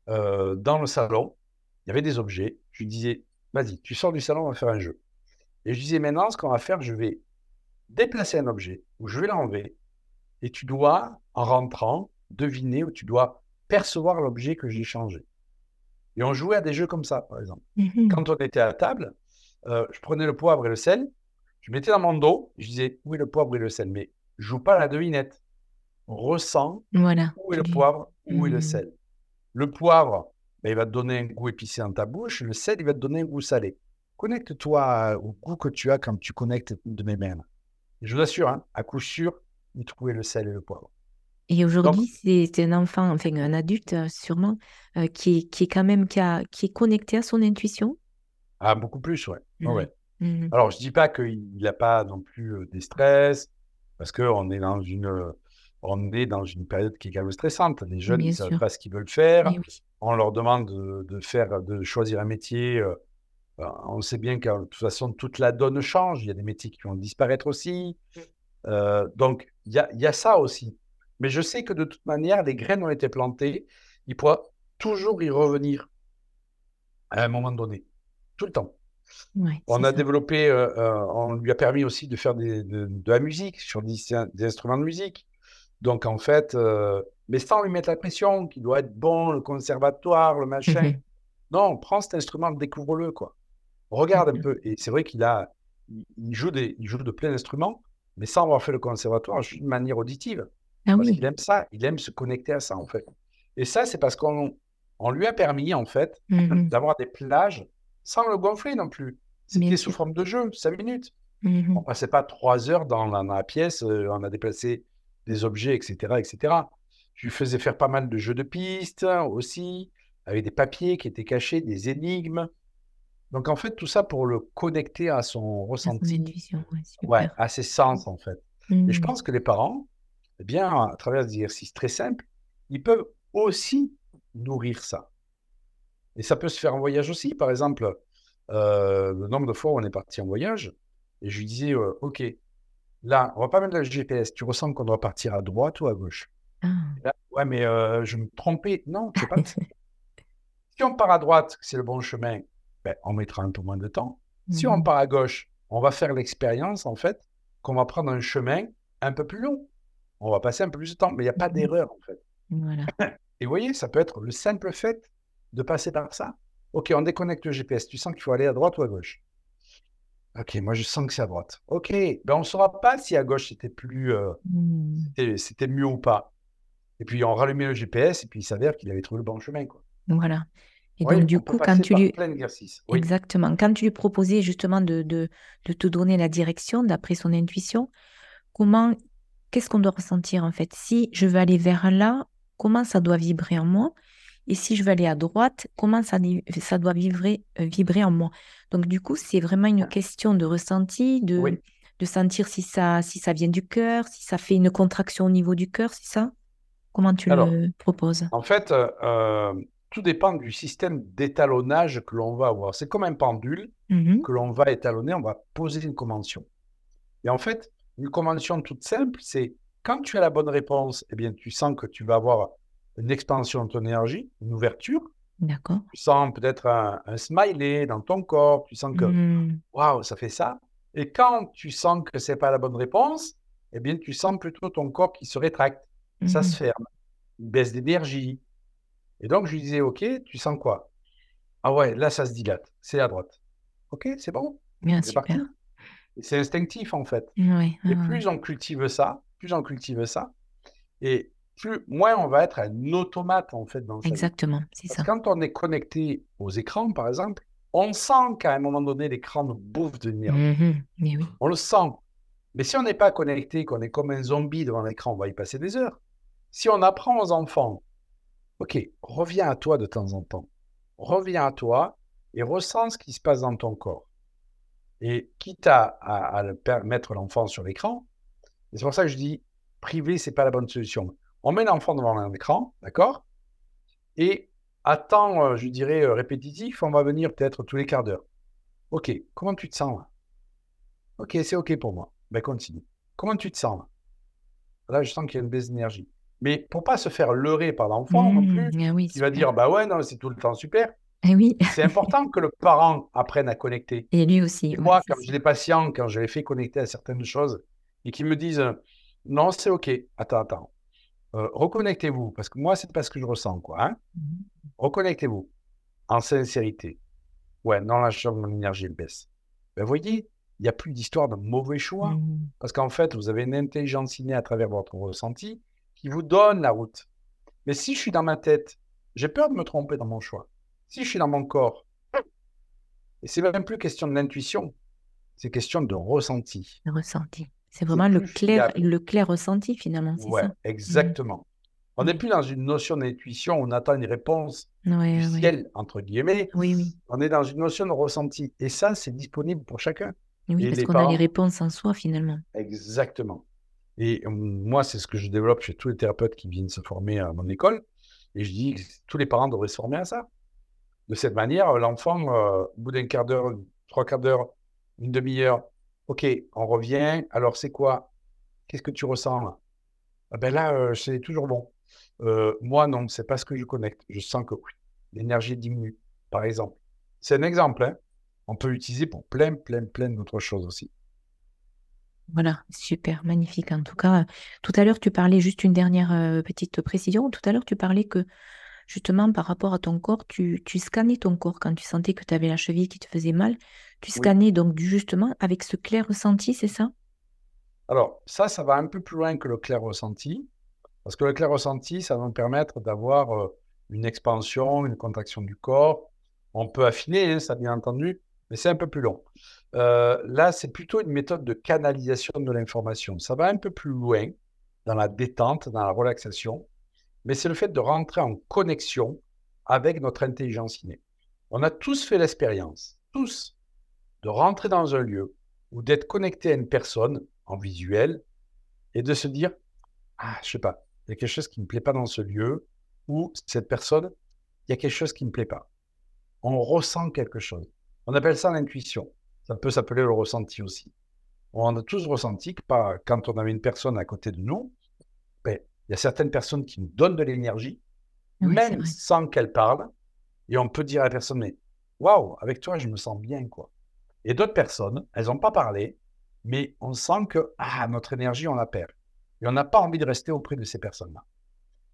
Euh, dans le salon, il y avait des objets. Je lui disais, vas-y, tu sors du salon, on va faire un jeu. Et je disais, maintenant, ce qu'on va faire, je vais déplacer un objet ou je vais l'enlever. Et tu dois, en rentrant, deviner ou tu dois percevoir l'objet que j'ai changé. Et on jouait à des jeux comme ça, par exemple. Mhm. Quand on était à table, euh, je prenais le poivre et le sel, je mettais dans mon dos, je disais, où est le poivre et le sel? Mais je joue pas à la devinette. On ressent Voilà. où est le poivre, où est le Mhm. sel? Le poivre, ben, il va te donner un goût épicé dans ta bouche. Le sel, il va te donner un goût salé. Connecte-toi au goût que tu as quand tu connectes de mes mains. je vous assure, hein, à coup sûr, vous trouvez le sel et le poivre. Et aujourd'hui, c'est un enfant, enfin un adulte euh, sûrement, euh, qui, qui est quand même qui, a, qui est connecté à son intuition. Ah, beaucoup plus, ouais. ouais. Mmh Alors, je dis pas qu'il n'a pas non plus euh, des stress, parce qu'on est dans une, on est dans une période qui est quand même stressante. Les jeunes, ne savent pas ce qu'ils veulent faire. On leur demande de, de, faire, de choisir un métier. Ben, on sait bien que de toute façon, toute la donne change. Il y a des métiers qui vont disparaître aussi. Mmh. donc, il y a, y a ça aussi. Mais je sais que de toute manière, les graines ont été plantées. Il pourra toujours y revenir à un moment donné, tout le temps. on a développé, euh, euh, on lui a permis aussi de faire des, de, la musique sur des, instruments de musique. Donc en fait, euh, mais sans lui mettre la pression, qu'il doit être bon, le conservatoire, le machin. Non, prends cet instrument, découvre-le quoi. Regarde un peu. Et c'est vrai qu'il a, il joue des, il joue de plein d'instruments, mais sans avoir fait le conservatoire, juste de manière auditive. Ah parce qu'il aime ça, il aime se connecter à ça, en fait. Et ça, c'est parce qu'on on lui a permis, en fait, mmh d'avoir des plages sans le gonfler non plus. C'était sous forme de jeu, 5 minutes. Mmh on passait pas trois heures dans la, pièce, euh, on a déplacé des objets, etc., etc. Je lui faisais faire pas mal de jeux de pistes aussi, avec des papiers qui étaient cachés, des énigmes. Donc, en fait, tout ça pour le connecter à son ressenti, ouais, à ses sens, en fait. Et je mmh. pense que les parents, eh bien, à travers des exercices très simples, ils peuvent aussi nourrir ça. Et ça peut se faire en voyage aussi. Par exemple, euh, le nombre de fois où on est parti en voyage, et je lui disais, euh, OK, là, on va pas mettre le GPS. Tu ressens qu'on doit partir à droite ou à gauche? Ah. Ouais, mais euh, je me trompais. Non, sais pas. si on part à droite, c'est le bon chemin, ben, on mettra un peu moins de temps. Si on mmh. part à gauche, on va faire l'expérience, en fait, qu'on va prendre un chemin un peu plus long on va passer un peu plus de temps, mais il n'y a pas mmh d'erreur en fait. Voilà. Et vous voyez, ça peut être le simple fait de passer par ça. Ok, on déconnecte le GPS. Tu sens qu'il faut aller à droite ou à gauche? Ok, moi je sens que c'est à droite. Ok, ben on ne saura pas si à gauche c'était plus, euh, mmh. c'était mieux ou pas. Et puis on rallumait le GPS et puis il s'avère qu'il avait trouvé le bon chemin. Quoi. Voilà. Et donc, du coup, quand tu lui. Exactement. Quand tu lui proposais justement de, de, de te donner la direction d'après son intuition, comment qu'est-ce qu'on doit ressentir en fait? Si je veux aller vers là, comment ça doit vibrer en moi? Et si je veux aller à droite, comment ça, ça doit vibrer, euh, vibrer en moi? Donc du coup, c'est vraiment une question de ressenti, de, de sentir si ça, si ça vient du cœur, si ça fait une contraction au niveau du cœur, c'est ça? Comment tu le proposes? En fait, euh, euh, tout dépend du système d'étalonnage que l'on va avoir. C'est comme un pendule mmh que l'on va étalonner, on va poser une convention. Et en fait, une convention toute simple, c'est quand tu as la bonne réponse, eh bien, tu sens que tu vas avoir une expansion de ton énergie, une ouverture. D'accord. Tu sens peut-être un, smiley dans ton corps, tu sens que mmh. waouh, ça fait ça. Et quand tu sens que c'est pas la bonne réponse, eh bien, tu sens plutôt ton corps qui se rétracte, ça se mmh. ferme, une baisse d'énergie. Et donc, je lui disais, OK, tu sens quoi? Ah ouais, là, ça se dilate, c'est à droite. OK, c'est bon Bien, super. C'est instinctif en fait. et plus on cultive ça, plus on cultive ça, et plus moins on va être un automate en fait dans Exactement, c'est ça. Quand on est connecté aux écrans, par exemple, on sent qu'à un moment donné, l'écran nous bouffe de l'énergie. Mmh on le sent. Mais si on n'est pas connecté, qu'on est comme un zombie devant l'écran, on va y passer des heures. Si on apprend aux enfants, OK, reviens à toi de temps en temps. Reviens à toi et ressens ce qui se passe dans ton corps. Et quitte à, mettre l'enfant sur l'écran, c'est pour ça que je dis privé, c'est pas la bonne solution. On met l'enfant devant un écran, d'accord? Et à temps, euh, je dirais, euh, répétitif, on va venir peut-être tous les quarts d'heure. Ok, comment tu te sens là? Ok, c'est ok pour moi. Ben continue. Comment tu te sens là? Là, je sens qu'il y a une baisse d'énergie. Mais pour pas se faire leurrer par l'enfant non mmh, plus, ah il va dire bah ouais, non, c'est tout le temps super. Eh oui. c'est important que le parent apprenne à connecter. Et lui aussi. moi, quand j'ai des patients, quand je les fais connecter à certaines choses et qui me disent non, c'est OK, attends, attends, euh, reconnectez-vous, parce que moi, c'est pas ce que je ressens, quoi. Hein. Mmh. Reconnectez-vous en sincérité. Ouais, non, là, je mon énergie, elle baisse. Ben, voyez, il n'y a plus d'histoire de mauvais choix, mmh. parce qu'en fait, vous avez une intelligence innée à travers votre ressenti qui vous donne la route. Mais si je suis dans ma tête, j'ai peur de me tromper dans mon choix. Si je suis dans mon corps, Et c'est même plus question de l'intuition, c'est question de ressenti. Le ressenti. C'est vraiment le clair, le clair ressenti finalement, ça? Mmh. exactement. On n'est plus dans une notion d'intuition, on attend une réponse Ouais, du ouais. ciel, entre guillemets. Oui, oui. On est dans une notion de ressenti. Et ça, c'est disponible pour chacun. Oui, Et parce qu'on a les réponses en soi finalement. exactement. Et moi, c'est ce que je développe chez tous les thérapeutes qui viennent se former à mon école. Et je dis que tous les parents devraient se former à ça. De cette manière, l'enfant, au bout d'un quart d'heure, trois quarts d'heure, une demi-heure, OK, on revient. Alors, c'est quoi? Qu'est-ce que tu ressens là? Ah ben là, c'est toujours bon. Moi, non, c'est pas ce que je connecte. Je sens que oui, l'énergie diminue, par exemple. C'est un exemple, hein. On peut l'utiliser pour plein, plein, plein d'autres choses aussi. Voilà, super, magnifique. En tout cas, tout à l'heure, tu parlais juste une dernière euh, petite précision. Tout à l'heure, tu parlais que justement, par rapport à ton corps, tu, tu scannais ton corps quand tu sentais que tu avais la cheville qui te faisait mal. Tu Oui. scannais donc justement avec ce clair ressenti, c'est ça? Alors, ça, ça va un peu plus loin que le clair ressenti, parce que le clair ressenti, ça va nous permettre d'avoir euh, une expansion, une contraction du corps. On peut affiner, hein, ça bien entendu, mais c'est un peu plus long. Euh, là, c'est plutôt une méthode de canalisation de l'information. Ça va un peu plus loin dans la détente, dans la relaxation, mais c'est le fait de rentrer en connexion avec notre intelligence innée. On a tous fait l'expérience, tous, de rentrer dans un lieu ou d'être connecté à une personne en visuel et de se dire Ah, je sais pas, il y a quelque chose qui ne me plaît pas dans ce lieu ou cette personne, il y a quelque chose qui ne me plaît pas. On ressent quelque chose. On appelle ça l'intuition. Ça peut s'appeler le ressenti aussi. On a tous ressenti que par- quand on avait une personne à côté de nous, ben, il y a certaines personnes qui nous donnent de l'énergie, Oui, c'est même sans qu'elles parlent, et on peut dire à la personne, mais waouh, avec toi, je me sens bien, quoi. Et d'autres personnes, elles n'ont pas parlé, mais on sent que ah, notre énergie, on la perd. Et on n'a pas envie de rester auprès de ces personnes-là.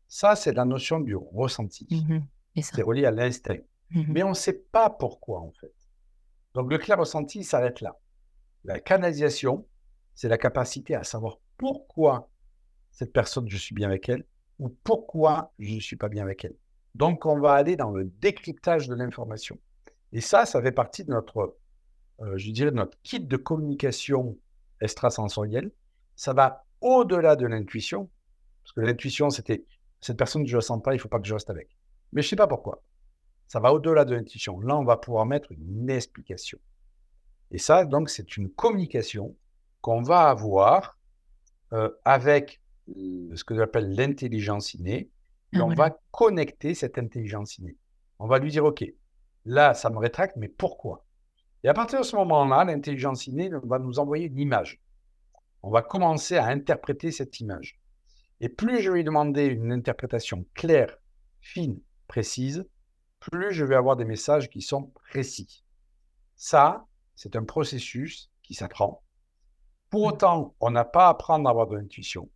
Ça, c'est la notion du ressenti. Mhm, c'est relié à l'instinct. Mhm. Mais on ne sait pas pourquoi, en fait. Donc, le clair ressenti s'arrête là. La canalisation, c'est la capacité à savoir pourquoi cette personne, je suis bien avec elle, ou pourquoi je ne suis pas bien avec elle. Donc, on va aller dans le décryptage de l'information. Et ça, ça fait partie de notre, euh, je dirais, de notre kit de communication extrasensorielle. Ça va au-delà de l'intuition, parce que l'intuition, c'était cette personne, je ne sens pas, il ne faut pas que je reste avec. Mais je ne sais pas pourquoi. Ça va au-delà de l'intuition. Là, on va pouvoir mettre une explication. Et ça, donc, c'est une communication qu'on va avoir euh, avec euh, ce que j'appelle l'intelligence innée. Et Ah, on va connecter cette intelligence innée. On va lui dire, OK, là, ça me rétracte, mais pourquoi? Et à partir de ce moment-là, l'intelligence innée va nous envoyer une image. On va commencer à interpréter cette image. Et plus je vais lui demander une interprétation claire, fine, précise, plus je vais avoir des messages qui sont précis. Ça, c'est un processus qui s'apprend. Pour autant, on n'a pas à apprendre à avoir de l'intuition.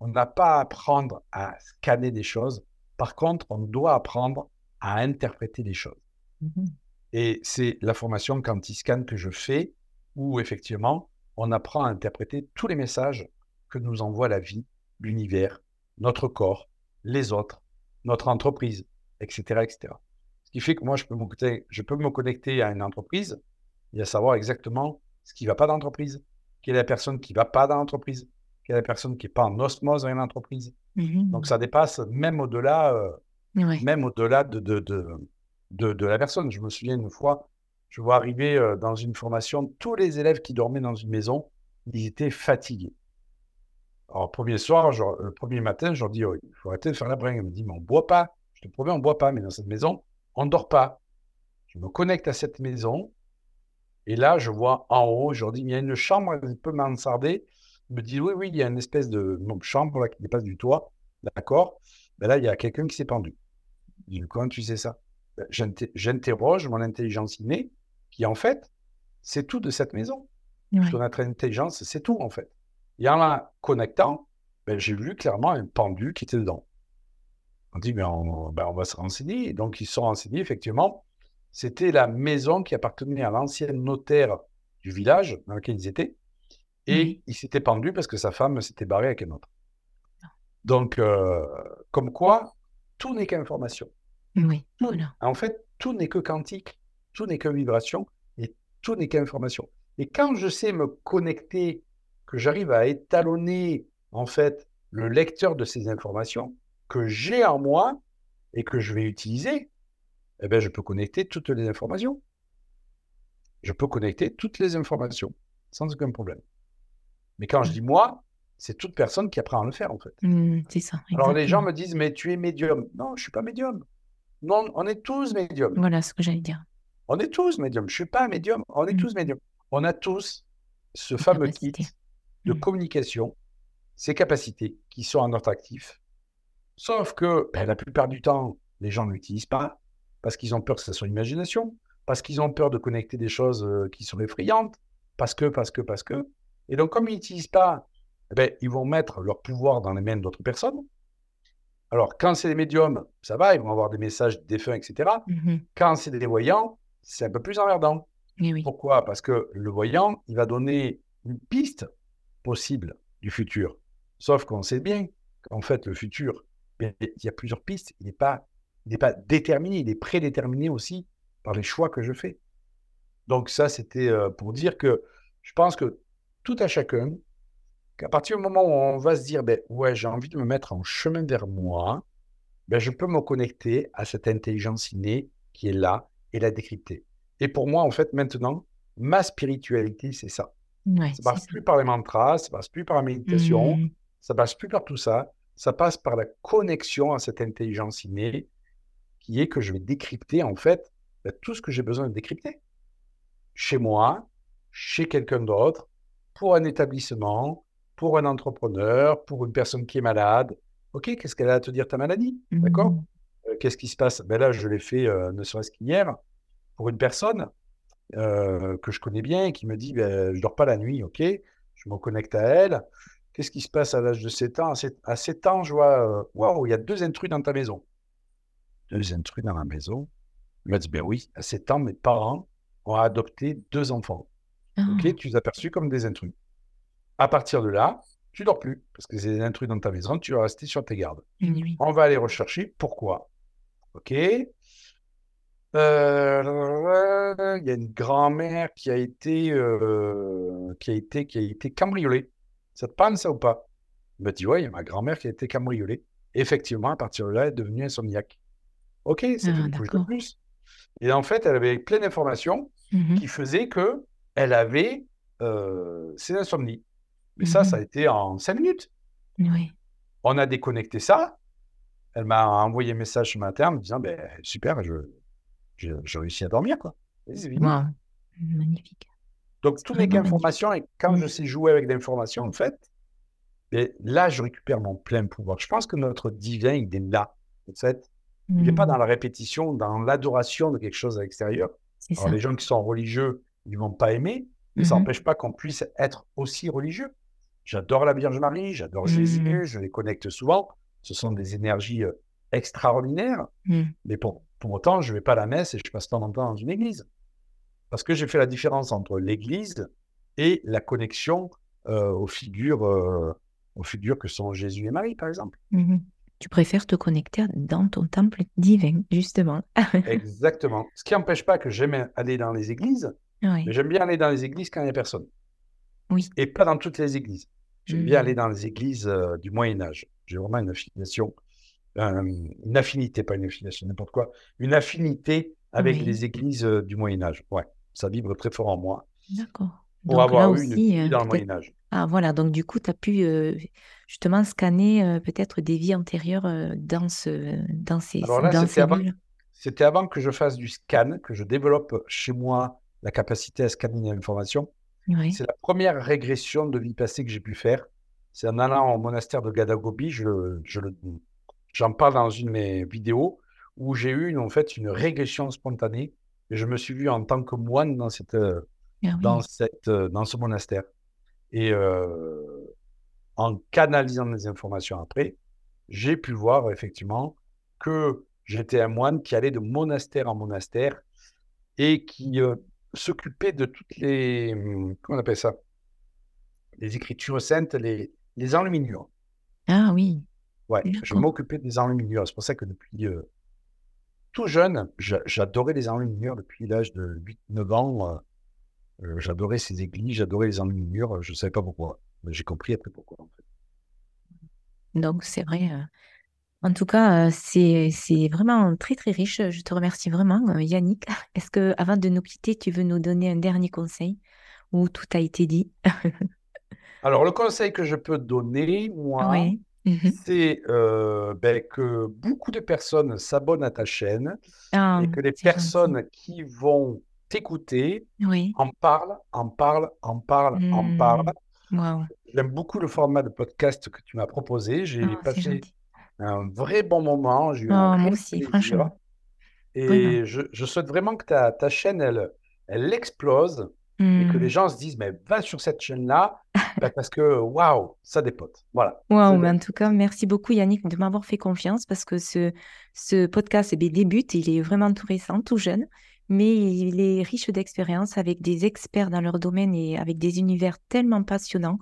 On n'a pas à apprendre à scanner des choses. Par contre, on doit apprendre à interpréter des choses. Mhm. Et c'est la formation Quantiscan que je fais où effectivement, on apprend à interpréter tous les messages que nous envoie la vie, l'univers, notre corps, les autres, notre entreprise, etc., etc. Qui fait que moi, je peux me connecter, je peux me connecter à une entreprise et à savoir exactement ce qui ne va pas dans l'entreprise, quelle est la personne qui ne va pas dans l'entreprise, quelle est la personne qui n'est pas en osmose avec l'entreprise. Mhm. Donc ça dépasse même au-delà euh, Ouais. même au-delà de, de, de, de, de la personne. Je me souviens une fois, je vois arriver euh, dans une formation, tous les élèves qui dormaient dans une maison, ils étaient fatigués. Alors, premier soir, je- le premier matin, je leur dis, oh, il faut arrêter de faire la bringue. Ils me disent, mais on ne boit pas. Je te promets, on ne boit pas, mais dans cette maison, on ne dort pas. Je me connecte à cette maison, et là, je vois en haut, je leur dis, il y a une chambre un peu mansardée. Ils me disent, oui, oui, il y a une espèce de chambre là, qui dépasse du toit. D'accord. Ben là, il y a quelqu'un qui s'est pendu. Je dis, comment tu sais ça? Ben, j'inter- J'interroge mon intelligence innée, qui en fait, c'est tout de cette maison. Ouais. Parce que notre intelligence, c'est tout en fait. Et en la connectant, ben, j'ai vu clairement un pendu qui était dedans. On dit, mais on, ben, on va se renseigner. Et donc, ils se sont renseignés, effectivement. C'était la maison qui appartenait à l'ancien notaire du village dans lequel ils étaient. Et il s'était pendu parce que sa femme s'était barrée avec un autre. Donc, euh, comme quoi, tout n'est qu'information. Oui. Tout- Voilà. En fait, tout n'est que quantique, tout n'est que vibration, tout n'est qu'information. Et quand je sais me connecter, que j'arrive à étalonner en fait le lecteur de ces informations que j'ai en moi et que je vais utiliser, eh bien, je peux connecter toutes les informations. Je peux connecter toutes les informations sans aucun problème. Mais quand je dis moi, c'est toute personne qui apprend à le faire en fait. Mmh, c'est ça, Alors les gens me disent, mais tu es médium. Non, je suis pas médium. Non, on est tous médiums. Voilà ce que j'allais dire. On est tous médiums. Je suis pas un médium. On est Mmh. tous médiums. On a tous ce fameux kit de Mmh. communication, ces capacités qui sont à notre actif. Sauf que ben, la plupart du temps, les gens ne l'utilisent pas parce qu'ils ont peur que ce soit une imagination, parce qu'ils ont peur de connecter des choses euh, qui sont effrayantes, parce que, parce que, parce que. Et donc, comme ils n'utilisent pas, eh ben, ils vont mettre leur pouvoir dans les mains d'autres personnes. Alors, quand c'est des médiums, ça va, ils vont avoir des messages défunts, etc. Mmh Quand c'est des voyants, c'est un peu plus emmerdant. Eh oui. Pourquoi? Parce que le voyant, il va donner une piste possible du futur. Sauf qu'on sait bien qu'en fait, le futur, il y a plusieurs pistes. Il n'est pas, il pas déterminé, il est prédéterminé aussi par les choix que je fais. Donc ça, c'était euh, pour dire que je pense que tout à chacun, qu'à partir du moment où on va se dire, ben ouais, j'ai envie de me mettre en chemin vers moi, ben, je peux me connecter à cette intelligence innée qui est là et la décrypter. Et pour moi, en fait, maintenant, ma spiritualité, c'est ça. Ouais, Ça passe plus par les mantras, ça passe plus par la méditation, Mmh. ça passe plus par tout ça. Ça passe par la connexion à cette intelligence innée qui est que je vais décrypter, en fait, ben, tout ce que j'ai besoin de décrypter. Chez moi, chez quelqu'un d'autre, pour un établissement, pour un entrepreneur, pour une personne qui est malade. OK, qu'est-ce qu'elle a à te dire ta maladie? D'accord? Mmh. Euh, qu'est-ce qui se passe? Ben là, je l'ai fait, euh, ne serait-ce qu'hier, pour une personne euh, que je connais bien et qui me dit, ben, je dors pas la nuit, OK? Je me connecte à elle. Qu'est-ce qui se passe à l'âge de 7 ans? À 7, à 7 ans, je vois, euh, waouh, il y a deux intrus dans ta maison. Deux intrus dans la maison? Il m'a dit, ben oui, à 7 ans, mes parents ont adopté deux enfants. OK? Ah. Tu les as perçus comme des intrus. À partir de là, tu dors plus parce que c'est des intrus dans ta maison, tu vas rester sur tes gardes. Eh oui. On va aller rechercher pourquoi. OK? Euh, il y a une grand-mère qui a été, euh, qui a été, qui a été cambriolée. Ça te parle ça ou pas? Il m'a dit, ouais, il y a ma grand-mère qui a été cambriolée. Effectivement, à partir de là, elle est devenue insomniaque. OK, fait Ah, une plus. Et en fait, elle avait plein d'informations Mmh qui faisaient que elle avait euh, ses insomnies. Mais ça, Mmh ça a été en cinq minutes. Oui. On a déconnecté ça. Elle m'a envoyé un message ce matin en me disant, ben, super, je, je, je réussis à dormir, quoi. C'est. Waouh. Magnifique. Donc, tout n'est qu'information. Et quand je sais jouer avec l'information, en fait, ben, là, je récupère mon plein pouvoir. Je pense que notre divin, il est là, en fait. Il n'est pas dans Mmh. la répétition, dans l'adoration de quelque chose à l'extérieur. Alors, ça. les gens qui sont religieux, ils vont pas aimer, mais ça n'empêche pas qu'on puisse être aussi religieux. J'adore la Vierge Marie, j'adore Mmh. Jésus, je les connecte souvent. Ce sont des énergies euh, extraordinaires. Mmh. Mais pour, pour autant, je ne vais pas à la messe et je passe tant de temps dans une église. Parce que j'ai fait la différence entre l'église et la connexion euh, aux, figures, euh, aux figures que sont Jésus et Marie, par exemple. Mmh Tu préfères te connecter dans ton temple divin, justement. Exactement. Ce qui n'empêche pas que j'aime aller dans les églises, Oui. mais j'aime bien aller dans les églises quand il n'y a personne. Oui. Et pas dans toutes les églises. J'aime bien Mmh. aller dans les églises euh, du Moyen-Âge. J'ai vraiment une affiliation, euh, une affinité, pas une affiliation, n'importe quoi, une affinité avec Oui. les églises euh, du Moyen-Âge. Ouais, ça vibre très fort en moi D'accord. pour Donc avoir eu une vie euh, dans le. Moyen-Âge. Ah voilà, donc du coup, tu as pu euh, justement scanner euh, peut-être des vies antérieures euh, dans ce, dans ces, Alors là, dans c'était ces avant, lieux. c'était avant que je fasse du scan, que je développe chez moi la capacité à scanner l'information. Oui. C'est la première régression de vie passée que j'ai pu faire. C'est en allant au monastère de Gadagobi, je, je le- j'en parle dans une de mes vidéos, où j'ai eu une- en fait une régression spontanée et je me suis vu en tant que moine dans, cette, euh, Ah dans, cette, euh, dans ce monastère. Et euh, en canalisant des informations après, j'ai pu voir effectivement que j'étais un moine qui allait de monastère en monastère et qui euh, s'occupait de toutes les, hum, comment on appelle ça, les écritures saintes, les, les enluminures. Ah oui, Ouais, je m'occupais des enluminures. C'est pour ça que depuis euh, tout jeune, j'a- j'adorais les enluminures depuis l'âge de 8-9 ans. euh, Euh, j'adorais ces églises, j'adorais les enluminures, je ne savais pas pourquoi. Mais j'ai compris après pourquoi, en fait. Donc, c'est vrai. Euh, en tout cas, c'est vraiment très, très riche. Je te remercie vraiment, Yannick. Est-ce que, avant de nous quitter, tu veux nous donner un dernier conseil où tout a été dit? Alors, le conseil que je peux donner, moi, Oui. Mhm. c'est euh, ben, que beaucoup de personnes s'abonnent à ta chaîne Ah, et que les gentil. personnes qui vont t'écouter Oui. en parlent, en parlent, en parlent, en parlent. Hmm. Waouh. J'aime beaucoup le format de podcast que tu m'as proposé. J'ai Ah, passé un vrai bon moment, j'ai eu un Oh, moi aussi, plaisir. franchement. Et je, je souhaite vraiment que ta, ta chaîne, elle, elle explose et que les Hmm. gens se disent, mais va sur cette chaîne-là, parce que waouh, ça dépote. Voilà. Waouh, mais en tout cas, merci beaucoup Yannick de m'avoir fait confiance parce que ce, ce podcast eh débute, il est vraiment tout récent, tout jeune, mais il est riche d'expérience avec des experts dans leur domaine et avec des univers tellement passionnants,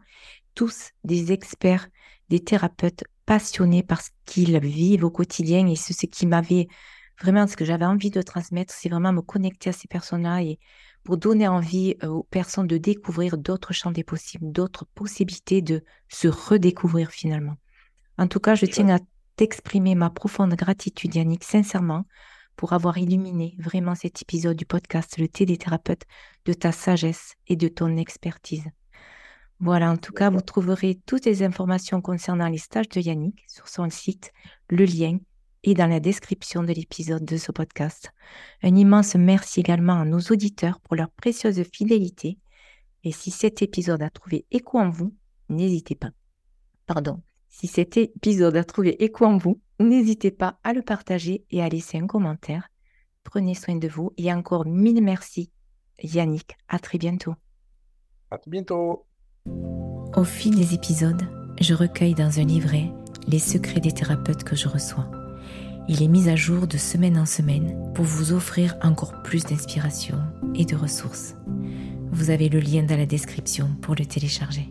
tous des experts, des thérapeutes passionnés par ce qu'ils vivent au quotidien et c'est ce qui m'avait vraiment, ce que j'avais envie de transmettre, c'est vraiment me connecter à ces personnes-là et pour donner envie euh, aux personnes de découvrir d'autres champs des possibles, d'autres possibilités de se redécouvrir finalement. En tout cas, je tiens à t'exprimer ma profonde gratitude, Yannick, sincèrement, pour avoir illuminé vraiment cet épisode du podcast Le thé des thérapeutes de ta sagesse et de ton expertise. Voilà, en tout cas, vous trouverez toutes les informations concernant les stages de Yannick sur son site, le lien est dans la description de l'épisode de ce podcast. Un immense merci également à nos auditeurs pour leur précieuse fidélité. Et si cet épisode a trouvé écho en vous, n'hésitez pas. Pardon. Si cet épisode a trouvé écho en vous, n'hésitez pas à le partager et à laisser un commentaire. Prenez soin de vous et encore mille merci, Yannick. À très bientôt. À tout bientôt. Au fil des épisodes, je recueille dans un livret les secrets des thérapeutes que je reçois. Il est mis à jour de semaine en semaine pour vous offrir encore plus d'inspiration et de ressources. Vous avez le lien dans la description pour le télécharger.